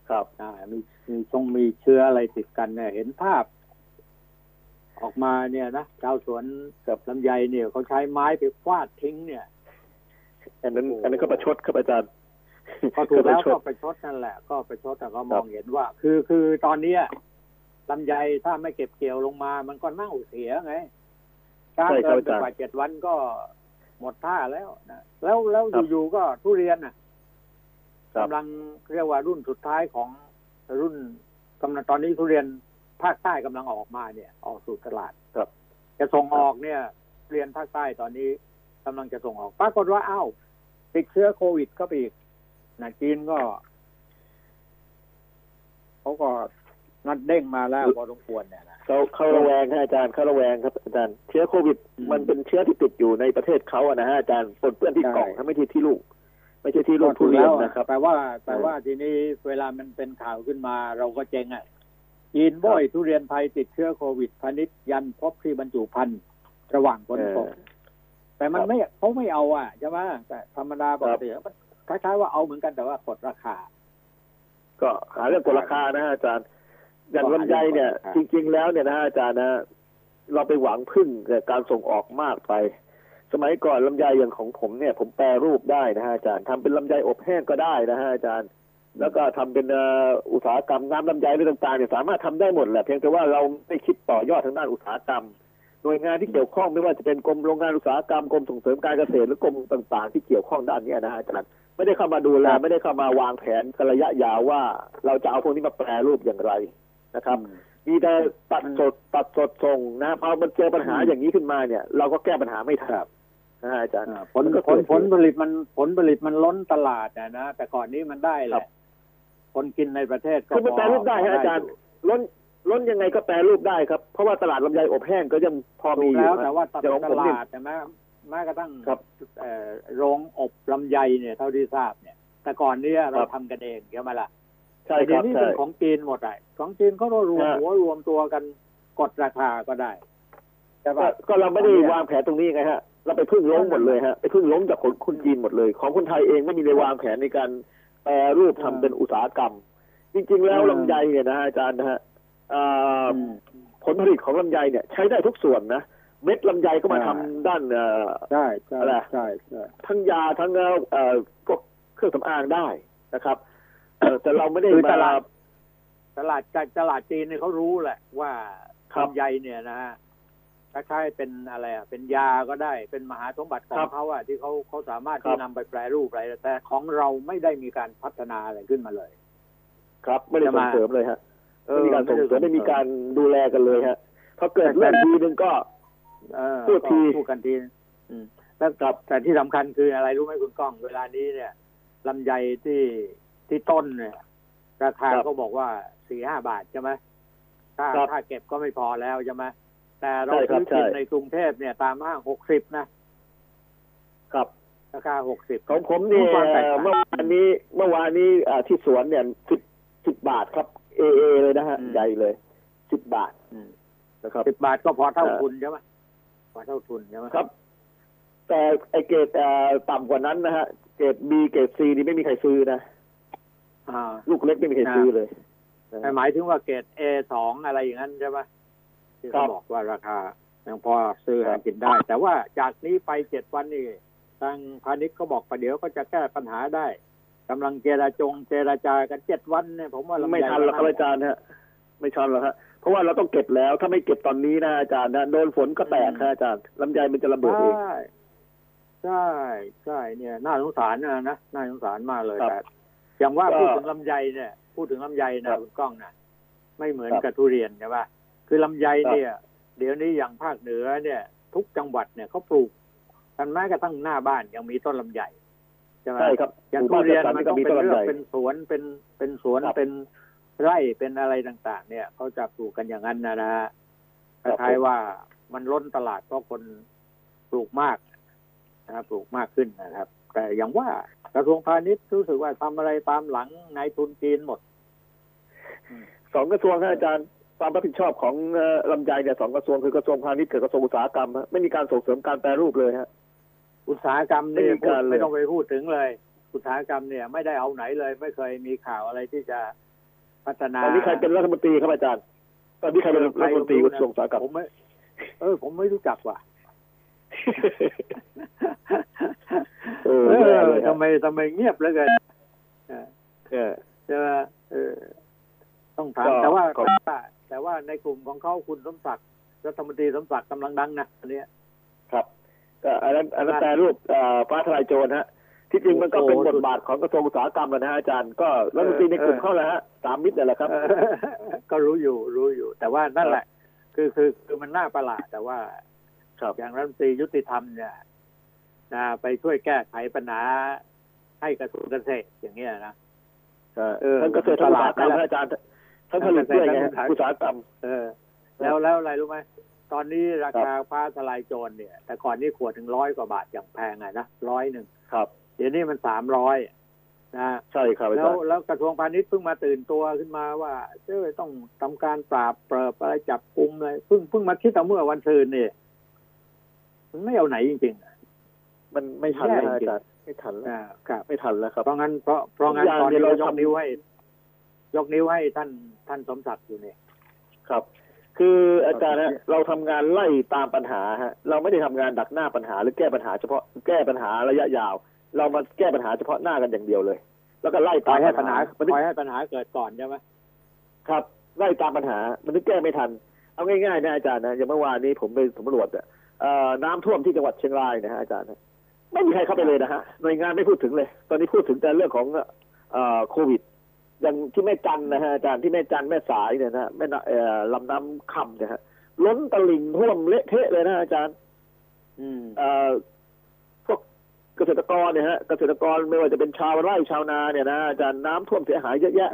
ครับ
อ่ามีมีทรงมีเชื้ออะไรติดกันเนี่ย เห็นภาพ ออกมาเนี่ยนะชาวสวนกับลำไยเนี่ยเขาใช้ไม้ไปฟาดทิ้งเนี่ย
อันนั้นอันนั้นก็ประชดครับอาจารย์
ก็ถูกแล้ว
ประช
ก็
ด
ไปชดนั่นแหละ ก็ไปชดแต่ก็มองเห็นว่า คือคือตอนเนี้ยลำไยถ้าไม่เก็บเกี่ยวลงมา มันก็เน่าเสียไงการ
ใช่ค
เกิ
รับ
น
อา
ไป
จารย์
กว่าเจ็ดวันก็หมดท่าแล้วนะแล้วแล้ว
ครับ
อยู่ๆก็ทุเรียนน่ะ
ครับ
กำลังเรียกว่ารุ่นสุดท้ายของรุ่นกำลังตอนนี้ทุเรียน ภาคใต้กำลังออกมาเนี่ย ออกสู่ตลาด
ครับ
จะส่งออกเนี่ยทุเรียนภาคใต้ตอนนี้กำลังจะส่งออกปรากฏว่าอ้าวติดเชื้อโควิดก็ไปอีกนะจีนก็เขาก็นัดเด้งมาแล้วพอสมควรเนี่ยนะ
เขาเขาระแวงฮะอาจารย์เขาระแวงครับอาจารย์เชื้อโควิด
อืม
มันเป็นเชื้อที่ติดอยู่ในประเทศเขาอะนะฮะอาจารย์ปนเปื้อนที่
ใช่
กล่องถ้าไม่ใช่ที่ลูก ไม่ใช่ที่ลูกทุเรียนนะครับ
แต่ว่าแต่ว่าทีนี้เวลามันเป็นข่าวขึ้นมาเราก็เจ๊งอะ จีนบ่อยทุเรียนไทยติดเชื้อโควิดพาณิชย์ยันพบที่บรรจุภัณฑ์ระหว่างขนส่ง
เออ
แต่มัน
ครับ
ไม่เขาไม่เอาอะใช่ไหมแต่ธรรมดาปกติมันคล้ายๆว่าเอาเหมือนกันแต่ว่ากดราคา
ก็หาเรื่องกดราคานะฮะอาจารย์อย่าง
ก็หา
ลำไยเนี่ย
เรื่องกดราคา
จริง ๆ แล้วเนี่ยนะฮะอาจารย์นะเราไปหวังพึ่งแต่การส่งออกมากไป สมัยก่อนลำไยอย่างของผมเนี่ย ผมแปรรูปได้นะฮะอาจารย์ทำเป็นลำไยอบแห้งก็ได้นะฮะอาจารย์ แล้วก็ทำเป็นเอ่ออุตสาหกรรมน้ำลำไยอะไรต่างๆเนี่ยสามารถทำได้หมดแหละเพียงแต่ว่าเราไม่คิดต่อยอดทางด้านอุตสาหกรรม หน่วยงานที่เกี่ยวข้องไม่ว่าจะเป็นกรมโรงงานอุตสาหกรรมกรมส่งเสริมการเกษตรหรือกรมต่างๆ ที่เกี่ยวข้องด้านเนี้ยนะฮะอาจารย์ไม่ได้เข้ามาดูแลไม่ได้เข้ามาวางแผนกันระยะยาวว่า เราจะเอาพวกนี้มาแปรรูปอย่างไรนะครับมีแต่ตัดสดตัดสดส่งนะพอมันเจอปัญหาอย่างนี้ขึ้นมาเนี่ย เราก็แก้ปัญหาไม่ทันนะฮะอาจารย์
อ่าผล
มันก็
ผล
เกิด
ผลผลิตมันผลผลิตมันล้นตลาดนะนะแต่ก่อนนี้มันได้แห
ครั
ละ
บ
คนกินในประเทศก็
คือมัน
พ
แปรรูปได้ฮะอาจารย์ ล้นล้นยังไงก็แปรรูปได้ครับ เพราะว่าตลาดลำไยอบแห้งก็ยังพอ
ถู
มี
ก
อ
แล้
ยู่
วแต่
ฮะ
ว่าต
อย่างของผม
ลา
เนี่ย
ดใช่ไหมแม้กระทั่ง
ครับ
เอ่อโรงอบลำไยเนี่ยเท่าที่ทราบเนี่ย แต่ก่อนเนี้เรา
ครับ
ทำกันเองใช่ไหมล่ะ
ใช่
แต่
ค
เดี๋ย
รั
ว
บ
นี้
ใช่
เป็นของจีนหมดเลยของจีนเขาก็รวม
ฮะ
หัวรวมตัวกันกดราคาก็ได้ใช่
ก็
ปะ
ก็เราไม่ได้
ตอนเนี้ย
วางแผนตรงนี้ไงฮะเราไปพึ่งล้มหมดเลยฮะไปพึ่งล้มจากคนคนจีนหมดเลย ของคนไทยเองไม่มีในวางแผนในการ แปรรูปทำเป็นอุตสาหกรรม จริง ๆ แล้ว
อืม
ลำไยเนี่ยนะฮะอาจารย์นะฮะอ่า
อืม
ผลผลิตของลำไยเนี่ย ใช้ได้ทุกส่วนนะเม็ดลำไยก็มา
ใช่
ทำด้านเอ่อ
ใช่ใช่
อะไร
ใช่ใช่
ทั้งยาทั้งเอ่อพวกเครื่องสำอางได้นะครับเอ่อแต่เราไม่ได้
คือ
มา
ตลาดตลาดตลาดจีนเนี่ยเขารู้แหละว่า
ครับ
ลำไยเนี่ยนะฮะ คล้ายๆเป็นอะไรอะเป็นยาก็ได้เป็นมหาสมบัติขอ
ครั
ง
บ
เขาอะที่เขาเขาสามารถ
ครับ
ที่นำไปแปรรูปอะไรแต่ของเราไม่ได้มีการพัฒนาอะไรขึ้นมาเลย
ครับ ไม่ได้
จะ
ส่
มา
งเสริมเลยฮะ
เออ
ไม่มีการส่งเสริม
ไม่
ไม่
ได้ส่งเสริม
มีการดูแลกันเลยฮะพอเกิดเรื่องทีนึงก็
เออ
พูดที
ก็พูดกันทีอืมแล้วกับแต่ที่สำคัญคืออะไรรู้ไหมคุณก้อง เวลานี้เนี่ยลำไยที่ที่ต้นเนี่ย ราคา
ครับ
ก็บอกว่าสี่ห้าบาทใช่ไหมถ้า
ครับ
ถ้าเก็บก็ไม่พอแล้วใช่ไหม แต่เรา
ใช่ครับ
ซื้อกิน
ใช่
ในกรุงเทพเนี่ย ตามห้างหกสิบนะครับราคาหกสิบ
ของผมเนี่ย
ความแตกต่าง
เมื่อวานนี้เมื่อวานนี้อ่าที่สวนเนี่ยสิบสิบบาทครับเอเอเลยนะฮะ
อืม
ใหญ่เลยสิบบาทนะครับ
สิบบาทก็พอเท่า
เออ
ทุนใช่ไหมพอเท่าทุนใช่ไหม
ครับ แต่ไอเกรดอ่าต่ำกว่านั้นนะฮะเกรดบีเกรดซีนี่ไม่มีใครซื้อนะ
อ่า
ลูกเล็กไม่มีใครซื้อเลย
แต่หมายถึงว่าเกรดเอสองอะไรอย่างนั้นใช่ไหม ที่
ครั
เขา
บ
บอกว่าราคายังพอซื้อ
ครั
หา
บ
กินได้ แต่ว่าจากนี้ไปเจ็ดวันนี่ทางพาณิชย์ก็บอกประเดี๋ยวก็จะแก้ปัญหาได้กำลังเจราจงเจราจากันเจ็ดวันเนี่ยผมว่าลำ
ไม่
ไย
ทันหรอกครับอาจารย์ฮะไม่ทันหรอกฮะเพราะว่าเราต้องเก็บแล้วถ้าไม่เก็บตอนนี้นะอาจารย์นะโดนฝนก็แตกฮะอาจารย์ลำไยมันจะระเบิดเอง
ใช่ใช่ใช่เนี่ย น่าสงสารนะนะน่าสงสารมากเลย
ครับ
แต่อย่างว่า
ก็
พูดถึงลำไยเนี่ย พูดถึงลำไย
ครั
นะ
บ
คุณก้องนะไม่เหมือน
ครับ
กับทุเรียนใช่ปะ คือลำไย
ครับ
เนี่ย เดี๋ยวนี้อย่างภาคเหนือเนี่ย ทุกจังหวัดเนี่ยเขาปลูกกันแม้กระทั่งหน้าบ้านยังมีต้นลำไยใช่ไหม
ใช่ครับ
อย่าง
หมู่
ทุ
บ้าน
เรียน
จัดสรร
มัน
ก็
ต้อง
มี
เป็น
ต้น
เรื่อง
ลำไย
เป็นสวนเป็นเป็นสวน
ครับ
เป็นไร่เป็นอะไรต่าง ๆ เนี่ยเขาจะปลูกกันอย่างนั้นนะนะฮะค
ครับ
ล้ายๆว่ามันล้นตลาดเพราะคนปลูกมากนะครับปลูกมากขึ้นนะครับ แต่อย่างว่ากระทรวงพาณิชย์รู้สึกว่าทำอะไรตามหลังนายทุนจีนหมด
สองกระทรวงฮะอาจารย์ ความรับผิดชอบของเอ่อลำไยเนี่ยสองกระทรวงคือกระทรวงพาณิชย์กับกระทรวงอุตสาหกรรมฮะไม่มีการส่งเสริมการแปรรูปเลยฮะ
อุตสาหกรรมเนี่ย
ไม่มีการเลย
ไม่ต้องไปพูดถึงเลย อุตสาหกรรมเนี่ยไม่ได้เอาไหนเลย ไม่เคยมีข่าวอะไรที่จะพัฒนา
ตอนนี้ใครเป็นรัฐมนตรีครับอาจารย์ตอนนี้ใครเป็นรัฐมนตรีกระทรวงอุตสาหกรรม
ผมไม่เออ ผมไม่รู้จักว่ะ
เออ
เอ
แย่
อ
เลยครั
ทำ
บ
ไมทำไมเงียบเหลือเกินเออ
เออ
ใช่ไหมเออต้องถาม
ก็
แต่ว่า
ก็
แต่ว่าแต่ว่าในกลุ่มของเขาคุณสมศักดิ์รัฐมนตรีสมศักดิ์กำลังดังนะอันเนี้ย
ครับก็อันนั้นอันนั้นแปลรูปเอ่อฟ้าทลายโจรฮะ ที่จริงมันก็เป็น
โอ้โห
บทบาทของกระทรวงอุตสาหกรรมนะฮะอาจารย์ก็รัฐมนตรีในกลุ่ม
เออ
เข้าแล้วฮะสามมิตรนั่นแหละครับ
เออก็รู้อยู่รู้อยู่ แต่ว่านั่นแหละ คือคือคือมันน่าประหลาดแต่ว่า
ครับ
อย่างรัฐมนตรียุติธรรมเนี่ยนะไปช่วยแก้ไขปัญหาให้กระทรวงเกษตรอย่างเงี้ยนะเออ
ทั้งเกษตรทั้งอุตสาหกรรม
ตลาด
ฮะอาจารย์ ทั้งผลิตด้วยไงฮะอุตสาหกรรม
เออ แล้วแล้วอะไรรู้ไหมตอนนี้ราคาฟ้าทลายโจรเนี่ย แต่ก่อนนี่ขวดถึงร้อยกว่าบาทอย่างแพงอะนะร้อยหนึ่ง
ครับ
เดี๋ยวนี้มันสามร้อยนะ
ใช่ครับอา
แล้
จาวรย์
แล้วกระทรวงพาณิชย์เพิ่งมาตื่นตัวขึ้นมาว่าเอ้ยต้องทำการปราบเปรบอะไรจับกลุ่มเลยเพิ่งเพิ่งมาคิดเอาเมื่อวันซืนนี่มันไม่เอาไหนจริงๆอะ
มันไม่ทันแล้วฮะ
แย่จริ
อางจารย์ไม่ทันแล้ว
อ่าครับ
ไม่ทันแล้วครับ
เพราะงั้นเพราะเพราะงั้น
ทุกอย่าง
ตอนนี้
เนี่ย
เรา
เรา
ยก
ทำ
นิ้วให้ ยกนิ้วให้ท่านท่านสมศักดิ์อยู่เนี่ย
ครับ คืออาจารย์ฮะเราทำงานไล่ตามปัญหาฮะเราไม่ได้ทำงานดักหน้าปัญหา หรือแก้ปัญหาเฉพาะแก้ปัญหาระยะยาว เรามาแก้ปัญหาเฉพาะหน้ากันอย่างเดียวเลย แล้วก็ไล่
ปล่
ตา
อ
ม
ยให้
ปั
ปั
ญ
ญ
หา
หา
มัน
ปล่อยให้ปัญหาเกิดก่อนใช่ไหม
ครับไล่ตามปัญหา มันถึงแก้ไม่ทัน เอาง่ายๆนะอาจารย์นะอย่างเมื่อวานนี้ผมไปสำรวจอะเอ่อน้ำท่วมที่จังหวัดเชียงรายนะฮะอาจารย์นะไม่มีใครเข้าไปเลยนะฮะหน่วยงานไม่พูดถึงเลย ตอนนี้พูดถึงแต่เรื่องของเอ่อโควิด อย่างที่แม่จันนะฮะอาจารย์ที่แม่จันแม่สายเนี่ยนะแม่น้ำเอ่อลำน้ำคำเนี่ยฮะล้นตลิ่งท่วมเละเทะเลยนะอาจารย์
อืม
เอ่อพวกเกษตรกรเนี่ยฮะเกษตรกรไม่ว่าจะเป็นชาวไร่ชาวนาเนี่ยนะอาจารย์น้ำท่วมเสียหายเยอะแยะ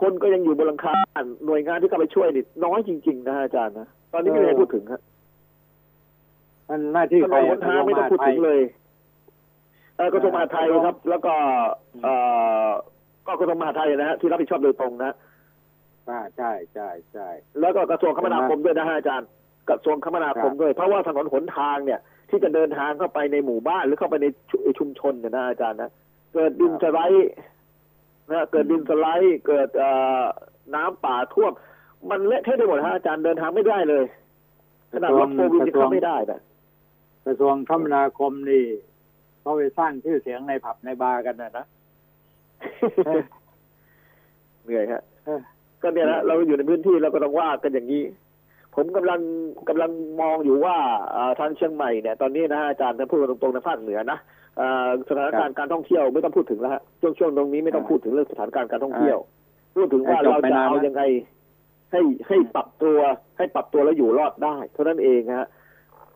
คนก็ยังอยู่บนหลังคาหน่วยงานที่เข้าไปช่วยนี่น้อยจริง ๆ นะฮะอาจารย์นะตอนนี้ไม่มีใครพูดถึงครับ
มันหน้าที่
ถ
ใค
น
ร
นหนทางไม่ต้องพูดถึงเลยเอ่อกระทรวงมหาดไทยครับ แล้วก็เอ่อ ก็กระทรวงมหาดไทยนะฮะที่รับผิดชอบโดยตรงนะ
อ่าใช่ใช่ใช่
แล้วก็กระทรวงคมนาคมด้วยนะฮะอาจารย์กระทรวงคมนาคมด้วย เพราะว่าถนนหนทางเนี่ย ที่จะเดินทางเข้าไปในหมู่บ้านหรือเข้าไปในชุชุมชนเนี่ยนะอาจารย์นะเกิดดินสไลด์นะเกิดดินสไลด์เกิดเอ่อน้ำป่าท่วมมันเละเทะไปหมดฮะอาจารย์เดินทางไม่ได้เลยขนาดรถโฟวินยังเข้าไม่ได้นะ
กระทรวงคมนาคมนี่เขาไปสร้างชื่อเสียงในผับในบาร์กันนะนะ
เหนื่อยฮะ
เออ
ก็เนี่ยนะเราอยู่ในพื้นที่เราก็ต้องว่ากันอย่างนี้ ผมกำลังกำลังมองอยู่ว่าอ่าทางเชียงใหม่เนี่ย ตอนนี้นะฮะอาจารย์ถ้าพูดกันตรงๆในภาคเหนือนะอ่าสถานการณ์การท่องเที่ยวไม่ต้องพูดถึงแล้วฮะช่วงช่วงตรงนี้ไม่ต้องพูดถึงเรื่องสถานการณ์การท่องเที่ยว พูดถึงว่าเราจะเอายังไง ให้ให้ปรับตัว ให้ปรับตัวแล้วอยู่รอดได้เท่านั้นเองฮะ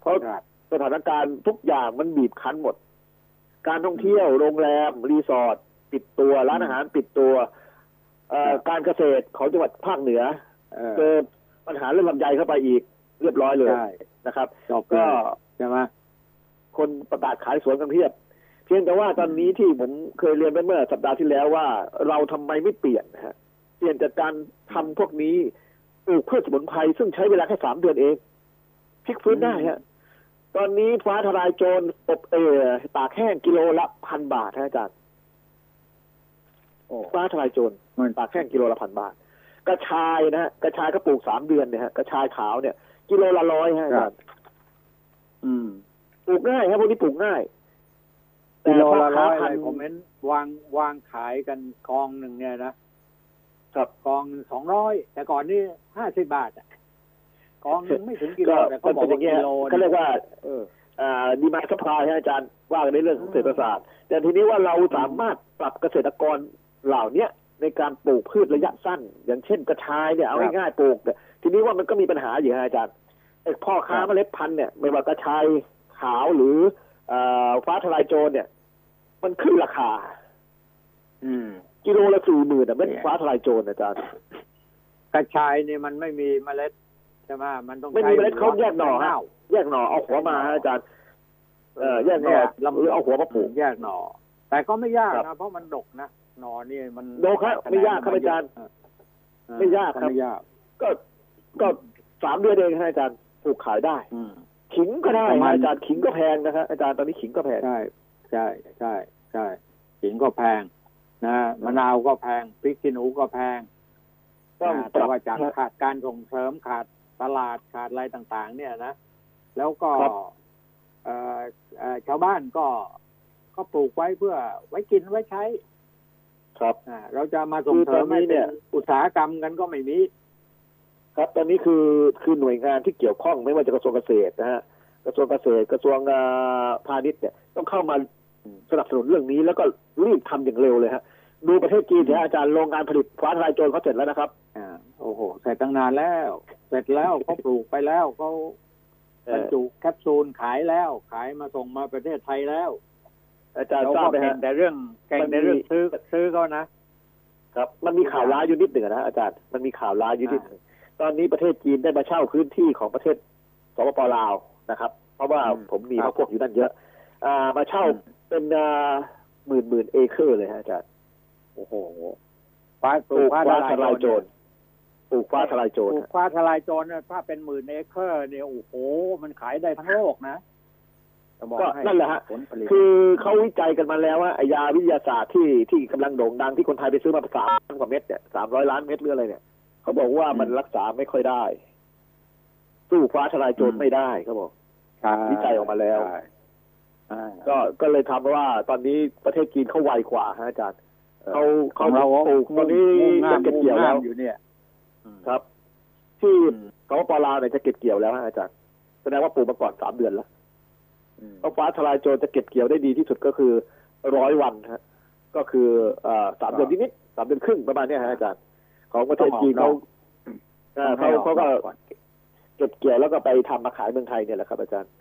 เพราะ
ครับ
สถานการณ์ทุกอย่างมันบีบคั้นหมด การท่องเที่ยวโรงแรมรีสอร์ท ปิดตัวร้านอาหารปิดตัวเอ่อการเกษตรของจังหวัดภาคเหนือ
เออ
เจอปัญหาเรื่องลำไยเข้าไปอีกเรียบร้อยเลย
ใช่
นะครับ
จบ
ก็
ใช่ไหม
คนประกาศขายสวนกันเพียบ เพียงแต่ว่าตอนนี้ที่ผมเคยเรียนไปเมื่อสัปดาห์ที่แล้วว่า เราทำไมไม่เปลี่ยนนะฮะเปลี่ยนจากการทำพวกนี้ปลูกพืชสมุนไพรซึ่งใช้เวลาแค่สามเดือนเองพลิกฟื้นได้ฮะตอนนี้ฟ้าทลายโจรอบเออตากแห้งกิโลละพันบาทฮะอาจารย์
โอ้
ฟ้าทลายโจร
มัน
ตากแห้งกิโลละพันบาท กระชายนะฮะกระชายก็ปลูกสามเดือนเนี่ยฮะกระชายขาวเนี่ย กิโลละร้อยฮะอาจารย์
อืม
ปลูกง่ายครับพวกนี้ปลูกง่าย
กิโลละร้อย
พั
อะไร
น
ผมเห็นวางวางขายกันกองหนึ่งเนี่ยนะครับกองสองร้อยแต่ก่อนนี่ห้าสิบบาทอะกองหนึงไม่ถึงกิโล
ก็
แต่
ก็
เขาบอ
เป็
ก
นอ
ว่า
ย่างเงี้ย
กิโล
เขาเรียกว่า
เออ
อ่าดีมาสปายฮะอาจารย์ว่ากันในเรื่องของเศรษฐศาสตร์ แต่ทีนี้ว่าเราสามารถปรับเกษตรกร เหล่าเนี้ยในการปลูกพืชระยะสั้น อย่างเช่นกระชายเนี่ยเอา
ครับ
ง่ายๆปลูกเนี่ยทีนี้ว่ามันก็มีปัญหาอยู่ฮะอาจารย์ไอ้พ่อค้า
ครับ
เมล็ดพันธุ์เนี่ยไม่ว่ากระชายขาวหรือเอ่อฟ้าทลายโจรเนี่ย มันขึ้นราคา
อืม
กิโลละสี่หมื่นอะเม็ด
เนี่ย
ฟ้าทลายโจรอาจารย์
กระชายนี่มันไม่มีเมล็ดใช่ไหมมันต้อง
ไม่มีเมล็ดเขาแยกหน่อฮะ
เน่า
แยกหน่อเอาหัวมาฮะอาจารย์เออแยกหน่อ
ลำ
หรือเอาหัวมาปลูก
แยกหน่อ แต่ก็ไม่ยาก
ครั
นะ
บ
เพราะมันดกนะหน่อนี่มัน
ดกครับไม่ยากครับอาจารย์
เออ
ไม่ยากครับ
ไม่ยาก
ก็ก็สามเดือนเองฮะอาจารย์ปลูกขายได้
อืม
ขิงก็ได้
ประมาณ
อาจารย์ขิงก็แพงนะครับอาจารย์ตอนนี้ขิงก็แพง
ใช่ใช่ใช่ใช่ขิงก็แพงนะมะนาวก็แพงพริกขี้หนูก็แพง
ต้อง
อ่า
ป
แต่
รับ
ว่าจาก
นะ
ขาดการส่งเสริมขาดตลาดขาดอะไรต่าง ๆ เนี่ยนะ แล้วก็
ครับ
เอ่อเอ่อชาวบ้านก็ ก็ปลูกไว้เพื่อไว้กินไว้ใช้
ครับ
อ่า เราจะมาส่งเสริม
คือตอนนี้
ให้
เนี่
เป็น
ย
อุตสาหกรรมกันก็ไม่มี
ครับตอนนี้คือคือหน่วยงานที่เกี่ยวข้องไม่ว่าจะกระทรวงเกษตรนะฮะกระทรวงเกษตรกระทรวงอ่าพาณิชย์เนี่ยต้องเข้ามาสนับสนุนเรื่องนี้แล้วก็รีบทำอย่างเร็วเลยฮะดูประเทศจีนเนี่ยอาจารย์โรงงานผลิตฟ้าทลายโจรเขาเสร็จแล้วนะครับ
อ่าโอ้โหเสร็จตั้งนานแล้ว เสร็จแล้วเขาปลูกไปแล้วเขา
เอ่
บรร
อ
จุแคปซูลขายแล้ว ขายมาส่งมาประเทศไทยแล้ว
อาจารย์
เรา
ทราบ
ก็
ไหม
เก่ง
ฮะ
แต่เรื่องเก่ง
มันมี
ในเรื่องซื้อซื้อเขานะ
ครับ มันมีข่าวร้ายอยู่นิดหนึ่งนะอาจารย์มันมีข่าวร้ายอยู่นิดหนึ่งตอนนี้ประเทศจีนได้มาเช่าพื้นที่ของประเทศสปปลาวนะครับ เพราะว่า
อืม
ผมมี
ค
พ
รั
ว
บ
กพวกอยู่นั่นเยอะอ่ามาเช่า
อืม
เป็นอ่าหมื่นหมื่นเอเคอร์เลยฮะอาจารย์
โอ้โหฟ้าป
ป
ลู
ลู
ก
ก
ฟ้า
ฟ้า
ท
ท
ลา
ลายย
โจ
โจ
ร
รปลูกฟ้าทลายโจร
ปลูก
ฮะ
ฟ้าทลายโจรเนี่ยถ้าเป็นหมื่นเอเคอร์เนี่ยโอ้โห มันขายได้ทั้งโลกนะจะบอ ก
ก็
ให้
นั่นแหละฮะ
ผลผลิต
คือเขาวิจัยกันมาแล้วว่าไอ้ยาวิทยาศาสตร์ที่ที่กำลังโด่งดังที่คนไทยไปซื้อมาสามล้านกว่าเม็ดเนี่ยสามร้อยล้านเม็ดหรืออะไรเนี่ยเขาบอกว่ามันรักษาไม่ค่อยได้ สู้ฟ้าทลายโจรไม่ได้เขาบอก
ใช่
วิจัยออกมาแล้ว
ใช่อ่า
ก็ก็เลยทำว่าตอนนี้ประเทศจีนเขาไวกว่าฮะอาจารย์เขา
ข
เขา
องเรา
ปลูกตอนนี้
มุ่งงา
จะ
ม
เก็บเกี่ยว
มุ่ง
แล้
งาวมอยู่เนี่ยอืม
ครับ ที่
อืม
เขาปลาวเนี่ยจะเก็บเกี่ยวแล้วฮะอาจารย์แสดงว่าปลูกมาก่อนสามเดือนแล้ว
อืม
เพราะฟ้าทลายโจรจะเก็บเกี่ยวได้ดีที่สุดก็คือร้อยวันฮะก็คือเอ่อสามเดือนนิดๆสามเดือนครึ่งประมาณเนี้ยฮะอาจารย์ของประเทศจีนเขาเอ่อเขาเขาก็
ก่อน
เก็บเกี่ยวแล้วก็ไปทำมาขายเมืองไทยเนี่ยแหละครับ อาจารย์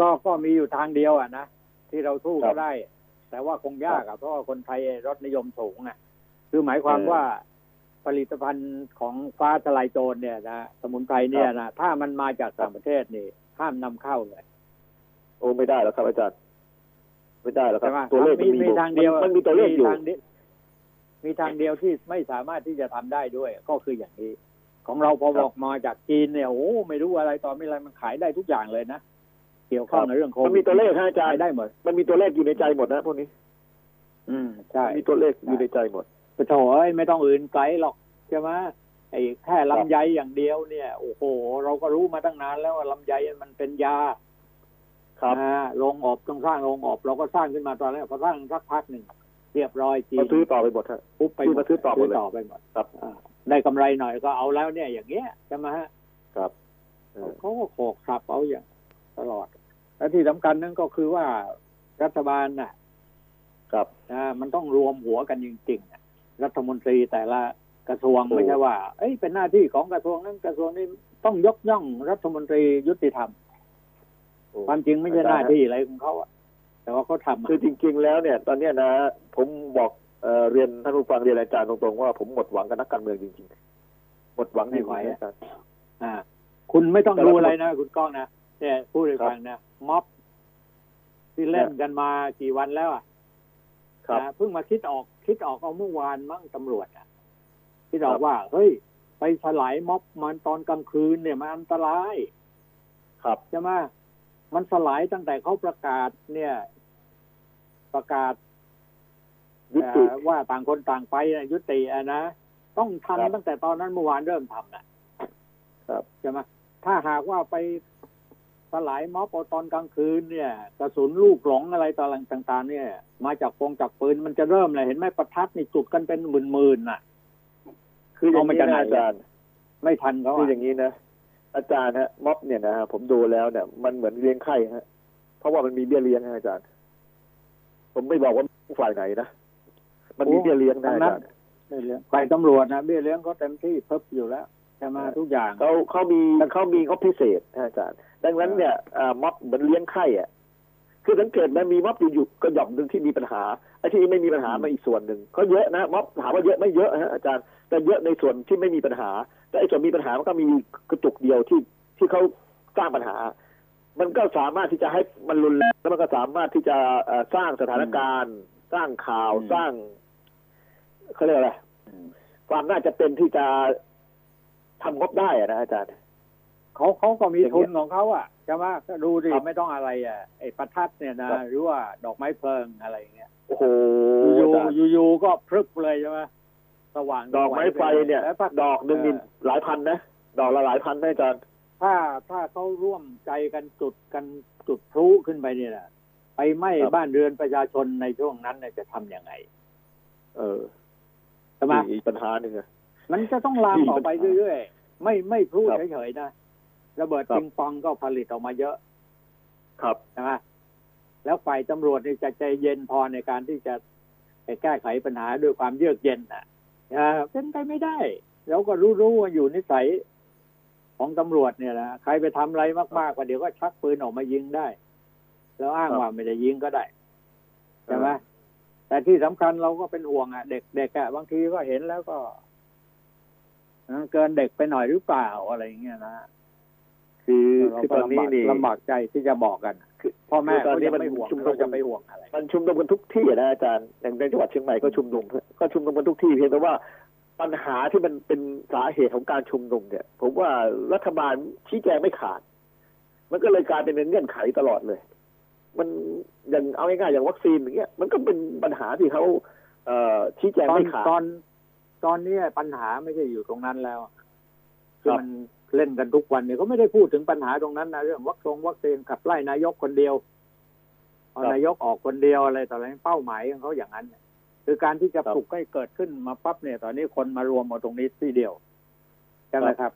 ก็ก็มีอยู่ทางเดียวอะนะที่เราสู้
ครั
เขา
บ
ได้ แต่ว่าคงยากอะเพราะว่าคนไทยรสนิยมสูงอะคือหมายความ
เออ
ว่าผลิตภัณฑ์ของฟ้าทลายโจรเนี่ยนะสมุนไพรเนี่ยนะถ้ามันมาจากต่างประเทศนี่ ห้ามนำเข้าเลย
โอ้ไม่ได้แล้วครับอาจารย์ ไม่ได้แล้วครั
ใช่
บ
ไหม
ตัวเลข
มี
มันมี
มีทางเดียว
มันมีตัวเลขอยู่
มีทางเดียวมีทางเดียวที่ไม่สามารถที่จะทำได้ด้วย ก็คืออย่างนี้ ของเราพอ
ครับ
บอกมาจากจีนเนี่ยโอ้ไม่รู้อะไรต่อไม่อะไรมันขายได้ทุกอย่างเลยนะเกี่ยวข้อง
ครับ
ในเรื่องโควิด
มันมีตัวเลขฮะอาจาร
ขาย
ย์
ได้หมด
มันมีตัวเลขอยู่ในใจหมดนะพวกนี้
อืมใช่
มีตัวเลขอยู่ในใจหมด
ปะโถเอ้ยไม่ต้องอื่นไกลหรอกใช่ไหม ไอ้แค่ลำไยอย่างเดียวเนี่ยโอ้โห เราก็รู้มาตั้งนานแล้วว่าลำไยมันเป็นยา
ครับ
อ่าโรงอบต้องสร้างโรงอบ เราก็สร้างขึ้นมาตอนแรกพอสร้างสักพักหนึ่งเรียบร้อยจีน
มาซื้อต่อไปหมดฮะ
ปุ๊บไป
ซื้อมาซื้อต่อหมดเลย
ต่อไปหมด
ครับ
อ่าได้กำไรหน่อยก็เอาแล้วเนี่ย อย่างเงี้ยใช่ไหมฮะ
ครับเออ
เขาก็โขกสับเอาอย่างตลอดและที่สำคัญนั่นก็คือว่ารัฐบาลน่ะ
ครับ
นะมันต้องรวมหัวกันจริงๆอะรัฐมนตรีแต่ละ กระทรวง
ถูก
ไม่ใช่ว่า เอ้ยเป็นหน้าที่ของกระทรวงนั้นกระทรวงนี้ต้องยกย่องรัฐมนตรียุติธรรม
โอ้
ความจริงไม่ใช่หน้าที่อะไรของเขาอะแต่ว่าเขาทำอะ
คือจริง ๆ แล้วเนี่ย ตอนเนี้ยนะ ผมบอกเอ่อเรียนท่านผู้ฟังเรียนอาจารย์ตรงๆว่าผมหมดหวังกับนักการเมืองจริงๆ หมดหวังจริงๆนะอาจารย์
อ่า คุณไม่ต้อง
แต่
ดู
ละ
อะไรนะคุณก้องนะเนี่ยพูดให้ฟังนะม็อบที่เล่นกันมากี่วันแล้วอะ
ครับ
นะเพิ่งมาคิดออกคิดออกเอาเมื่อวานมั้งตำรวจอะ คิดออ
ครั
ก
บ
ว่า เฮ้ย ไปสลายม็อบมันตอนกลางคืนเนี่ยมันอันตราย
ครับ
ใช่ไหมมันสลายตั้งแต่เขาประกาศ เนี่ย ประกาศ
ยุติ
เอ่อว่าต่างคนต่างไปน่ะยุติอะนะต้อง
ครับ
ทำตั้งแต่ตอนนั้นเมื่อวานเริ่มทำนะครับใช่ไหมถ้าหากว่าไปสลายม็อบเอาตอนกลางคืนเนี่ยกระสุนลูกหลงอะไรต่างๆเนี่ย มาจากปงจากปืนมันจะเริ่มเลยเห็นไหมประทัดนี่จุดกันเป็นหมื่นๆน่ะ
คืออย่าง
เอามา
นี้
จากไหน
นะอาจารย์
ไม่ทันเขา
คือ
อะ
อย่างนี้นะอาจารย์ฮะม็อบเนี่ยนะฮะผมดูแล้วเนี่ย มันเหมือนเลี้ยงไข่ฮะ เพราะว่ามันมีเบี้ยเลี้ยงนะอาจารย์ ผมไม่บอกว่าฝ่ายไหนนะมันมีเบี้ยเลี้ยงนะอาจารย์
เบี้ยเลี้ยงฝ่ายตำรวจนะเบี้ยเลี้ยงเขาเต็มที่เพิ่มอยู่แล้วใช่ไหมทุกอย่าง
เขาเขามีเขามีงบพิเศษนะอาจารย์ ดังนั้นเนี่ยอ่าม็อบเหมือนเลี้ยงไข่อะคือสังเกตไหมันมีม็อบอยู่ๆก็หย่อมหนึ่งที่มีปัญหาไอ้ที่ไม่มีปัญหามาอีกส่วนหนึ่งก็เยอะนะม็อบถามว่าเยอะไม่เยอะฮะอาจารย์ แต่เยอะในส่วนที่ไม่มีปัญหา แต่ไอ้ส่วนมีปัญหามันก็มีกระจุกเดียวที่ที่เขาสร้างปัญหา มันก็สามารถที่จะให้มันรุนแรงแล้วมันก็สามารถที่จะเอ่อสร้างสถานการณ์ สร้างข่าว
อืม
สร้างเขาเรียกอะไรความน่าจะเป็นที่จะทำงบได้อะนะอาจารย์
เขาเขาก็มี
อย่างเงี้
ทุ
ย
นของเขาอะใช่ไหมก็ดูดิ
ครับ
ไม่ต้องอะไรอะไอ้ประทัดเนี่ยนะครับหรือว่าดอกไม้เพลิงอะไรอย่างเงี้ย
โอ้โห
อยู่
อาจารย์
ๆอยู่ๆก็พรึบเลยใช่ไหม สว่าง
ดอกไม้ไฟเนี่ย
แล้วถ้า
ดอกหนึ่งนี่หลายพันนะ ดอกละหลายพันนะอาจารย์
ถ้าถ้าเขาร่วมใจกันจุดกันจุดพลุขึ้นไปเนี่ยนะไปไหม้
ครับ
บ้านเรือนประชาชนในช่วงนั้นเนี่ยจะทำยังไง
เออ
ใช่ไหม
อีกปัญหาหนึ่งอะ
มันจะต้องลาม
ที่
ต่อไป
ปัญหา
เรื่อยๆ ไม่ไม่พลุ
ครับ
เฉยๆนะระเบิด
ครับ
ปิงปองก็ผลิตออกมาเยอะ
ครับ
ใช่ไหมแล้วฝ่ายตำรวจนี่จะใจเย็นพอในการที่จะไปแก้ไขปัญหาด้วยความเยือกเย็นนะ อ่าเป็นไปไม่ได้เราก็รู้รู้ว่าอยู่นิสัยของตำรวจเนี่ยนะใครไปทำอะไรมากๆกว่าเดี๋ยวก็ชักปืนออกมายิงได้ แล้วอ้าง
ครับ
ว่าไม่ได้ยิงก็ได้ใช่ไหมแต่ที่สำคัญเราก็เป็นห่วงอะ เด็กเด็กอะบางทีก็เห็นแล้วก็เออเกินเด็กไปหน่อยหรือเปล่าอะไรอย่างเงี้ยนะ
คือ
เรา
คือ
ก็
ตอนนี้
ลำบาก
นี่
ลำบากใจที่จะบอกกัน
คือ
พ่อแม่
คือตอน
เขา
นี้
ยัง
มัน
ไม่ห่วง
ชุมนุม
เราจะไปห่วงอะไร
มันชุมนุมกันทุกที่นะอาจารย์อย่างในจังหวัดเชียงใหม่ก็ชุมนุมก็ชุมนุมกันทุกที่เพียงแต่ว่าปัญหาที่มันเป็นสาเหตุของการชุมนุมเนี่ย ผมว่ารัฐบาลชี้แจงไม่ขาด มันก็เลยกลายเป็นเงื่อนไขตลอดเลย มันอย่างเอาง่ายๆอย่างวัคซีนอย่างเงี้ยมันก็เป็นปัญหาที่เขาเอ่อชี้แจง
ตอน
ไม่ขาด
ตอน ตอนนี้ปัญหาไม่ใช่อยู่ตรงนั้นแล้วคือ
ครับ
มัน เล่นกันทุกวันเนี่ยเขาไม่ได้พูดถึงปัญหาตรงนั้นนะเรื่องวัคซงวัคซีนขับไล่นายกคนเดียวเอานายกออกคนเดียวอะไรต่ออะไรเป้าหมายของเขาอย่างนั้นคือการที่จะปลุกให้เกิดขึ้นมาปั๊บเนี่ย ตอนนี้คนมารวมมาตรงนี้ที่เดียวใช่ไหมครับ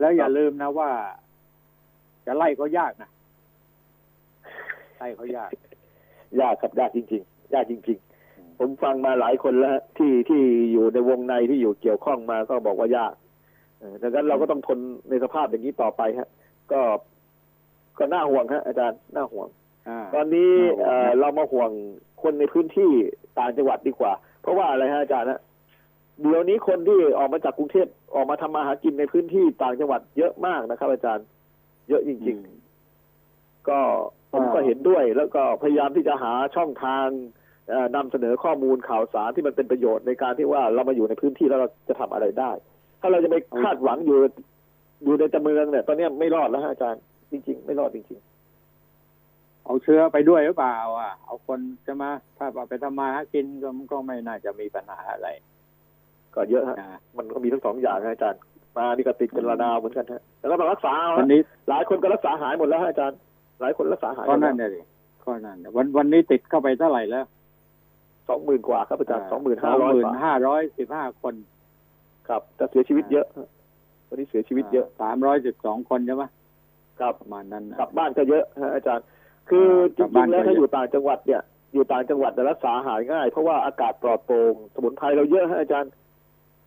แล้วอย่าลืมนะว่า จะไล่ก็ยากนะไล่เขายาก
ยากครับยากจริง ๆ ยากจริง ๆ ผมฟังมาหลายคนแล้วที่ที่อยู่ในวงในที่อยู่เกี่ยวข้องมาก็บอกว่ายาก ดังนั้นเราก็ต้องทนในสภาพอย่างนี้ต่อไปฮะ ก็ก็น่าห่วงฮะอาจารย์น่าห่วง
อ่า
ตอนนี้
น่าห่วง
เอ่อ
นะ
เรามาห่วงคนในพื้นที่ต่างจังหวัดดีกว่า เพราะว่าอะไรฮะอาจารย์ฮะเดี๋ยวนี้คนที่ออกมาจากกรุงเทพออกมาทำมาหากินในพื้นที่ต่างจังหวัดเยอะมากนะครับ อาจารย์ เยอะจริง ๆ ก็ผมก็เห็นด้วย แล้วก็พยายามที่จะหาช่องทางเอ่อนำเสนอข้อมูลข่าวสารที่มันเป็นประโยชน์ในการที่ว่าเรามาอยู่ในพื้นที่แล้วเราจะทำอะไรได้ ถ้าเราจะไปคาดหวังอยู่อยู่ในแต่เมืองเนี่ย ตอนเนี้ยไม่รอดแล้วฮะอาจารย์ จริง ๆ ไม่รอดจริง
เอาเชื้อไปด้วยหรือเปล่า อะ เอาคนจะมาถ้าเอาไปทำมาหากินก็ก็ไม่น่าจะมีปัญหาอะไร
ๆก็เยอะฮะ
นะ
มันก็มีทั้งสองอย่างนะอาจารย์ มานี่ก็ติดกันระนาวเหมือนกันฮะแล้วก็มารักษาเอา
วัน
ฮะ
นี้
หลายคนก็รักษาหายหมดแล้วฮะอาจารย์ หลายคนรักษาหาย
ก็นั่นเนี่ยดิก็นั่นเนี่ยวันวันนี้ติดเข้าไปเท่าไหร่แล้ว
สองหมื่นกว่าครับอาจารย์สองหมื่นห้าร้อยกว่า
ห้าร้อยสิบห้าคน
ครับแต่เสียชีวิตเยอะฮะวันนี้เสียชีวิตเยอะ
สามร้อยสิบสองคนใช่ไหม
ครับ
ประมาณนั้นนะ
กลับบ้านก็เยอะฮะอาจารย์ คือจ
กลับบ้า
ริ
น
งๆแล้ว
ก็
ถ้า
เยอะ
อยู่ต่างจังหวัดเนี่ย อยู่ต่างจังหวัดแต่รักษาหายง่าย เพราะว่าอากาศปลอดโปร่งสมุนไพรเราเยอะฮะอาจารย์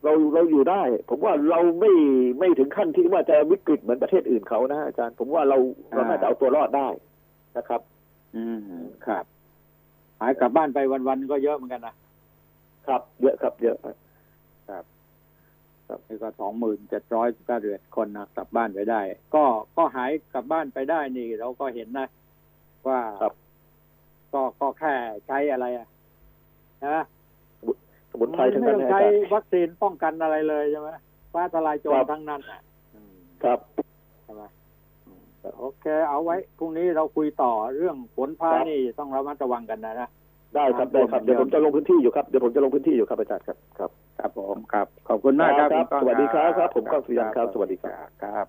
เราเราอยู่ได้ ผมว่าเราไม่ไม่ถึงขั้นที่ว่าจะวิกฤตเหมือนประเทศอื่นเขานะอาจารย์ ผมว่าเราเราน่าจะเอาตัวรอดได้นะครับ
อืมครับหายกลับบ้านไปวันๆก็เยอะเหมือนกันนะครับ
เยอะครับเยอะ ฮะ
นี่ก็สองหมื่นเจ็ดร้อยเก้าเดือนคนนะกลับบ้านไปได้ ก็ก็หายกลับบ้านไปได้นี่ เราก็เห็นนะ ว่า
ครับ
ก็ก็แค่ใช้อะไรอะนะ
สมุนไพรทั้ง
ไม่
นั้น
ต้อง
นะอา
ใช้
จารย์
วัคซีนป้องกันอะไรเลยใช่ไหมฟ้าทลายโจร
ครับ
ทั้งนั้นอะอืม
ครับ
ใช่ไหมอืมโอเค เอาไว้พรุ่งนี้เราคุยต่อเรื่องฝนฟ้า
ครับ
นี่ต้องระมัดระวังกันนะนะ
ได้ครับได้ครับเดี๋ยวผมจะลงพื้นที่อยู่ครับเดี๋ยวผมจะลงพื้นที่อยู่ครับอาจารย์ครับครับ
ครับผมครับขอบคุณมากครับ
ครับ
ณก้อง
สวัสดีครับครับ ผมก้องสุริยันครับ สวัสดีครับ
ครับ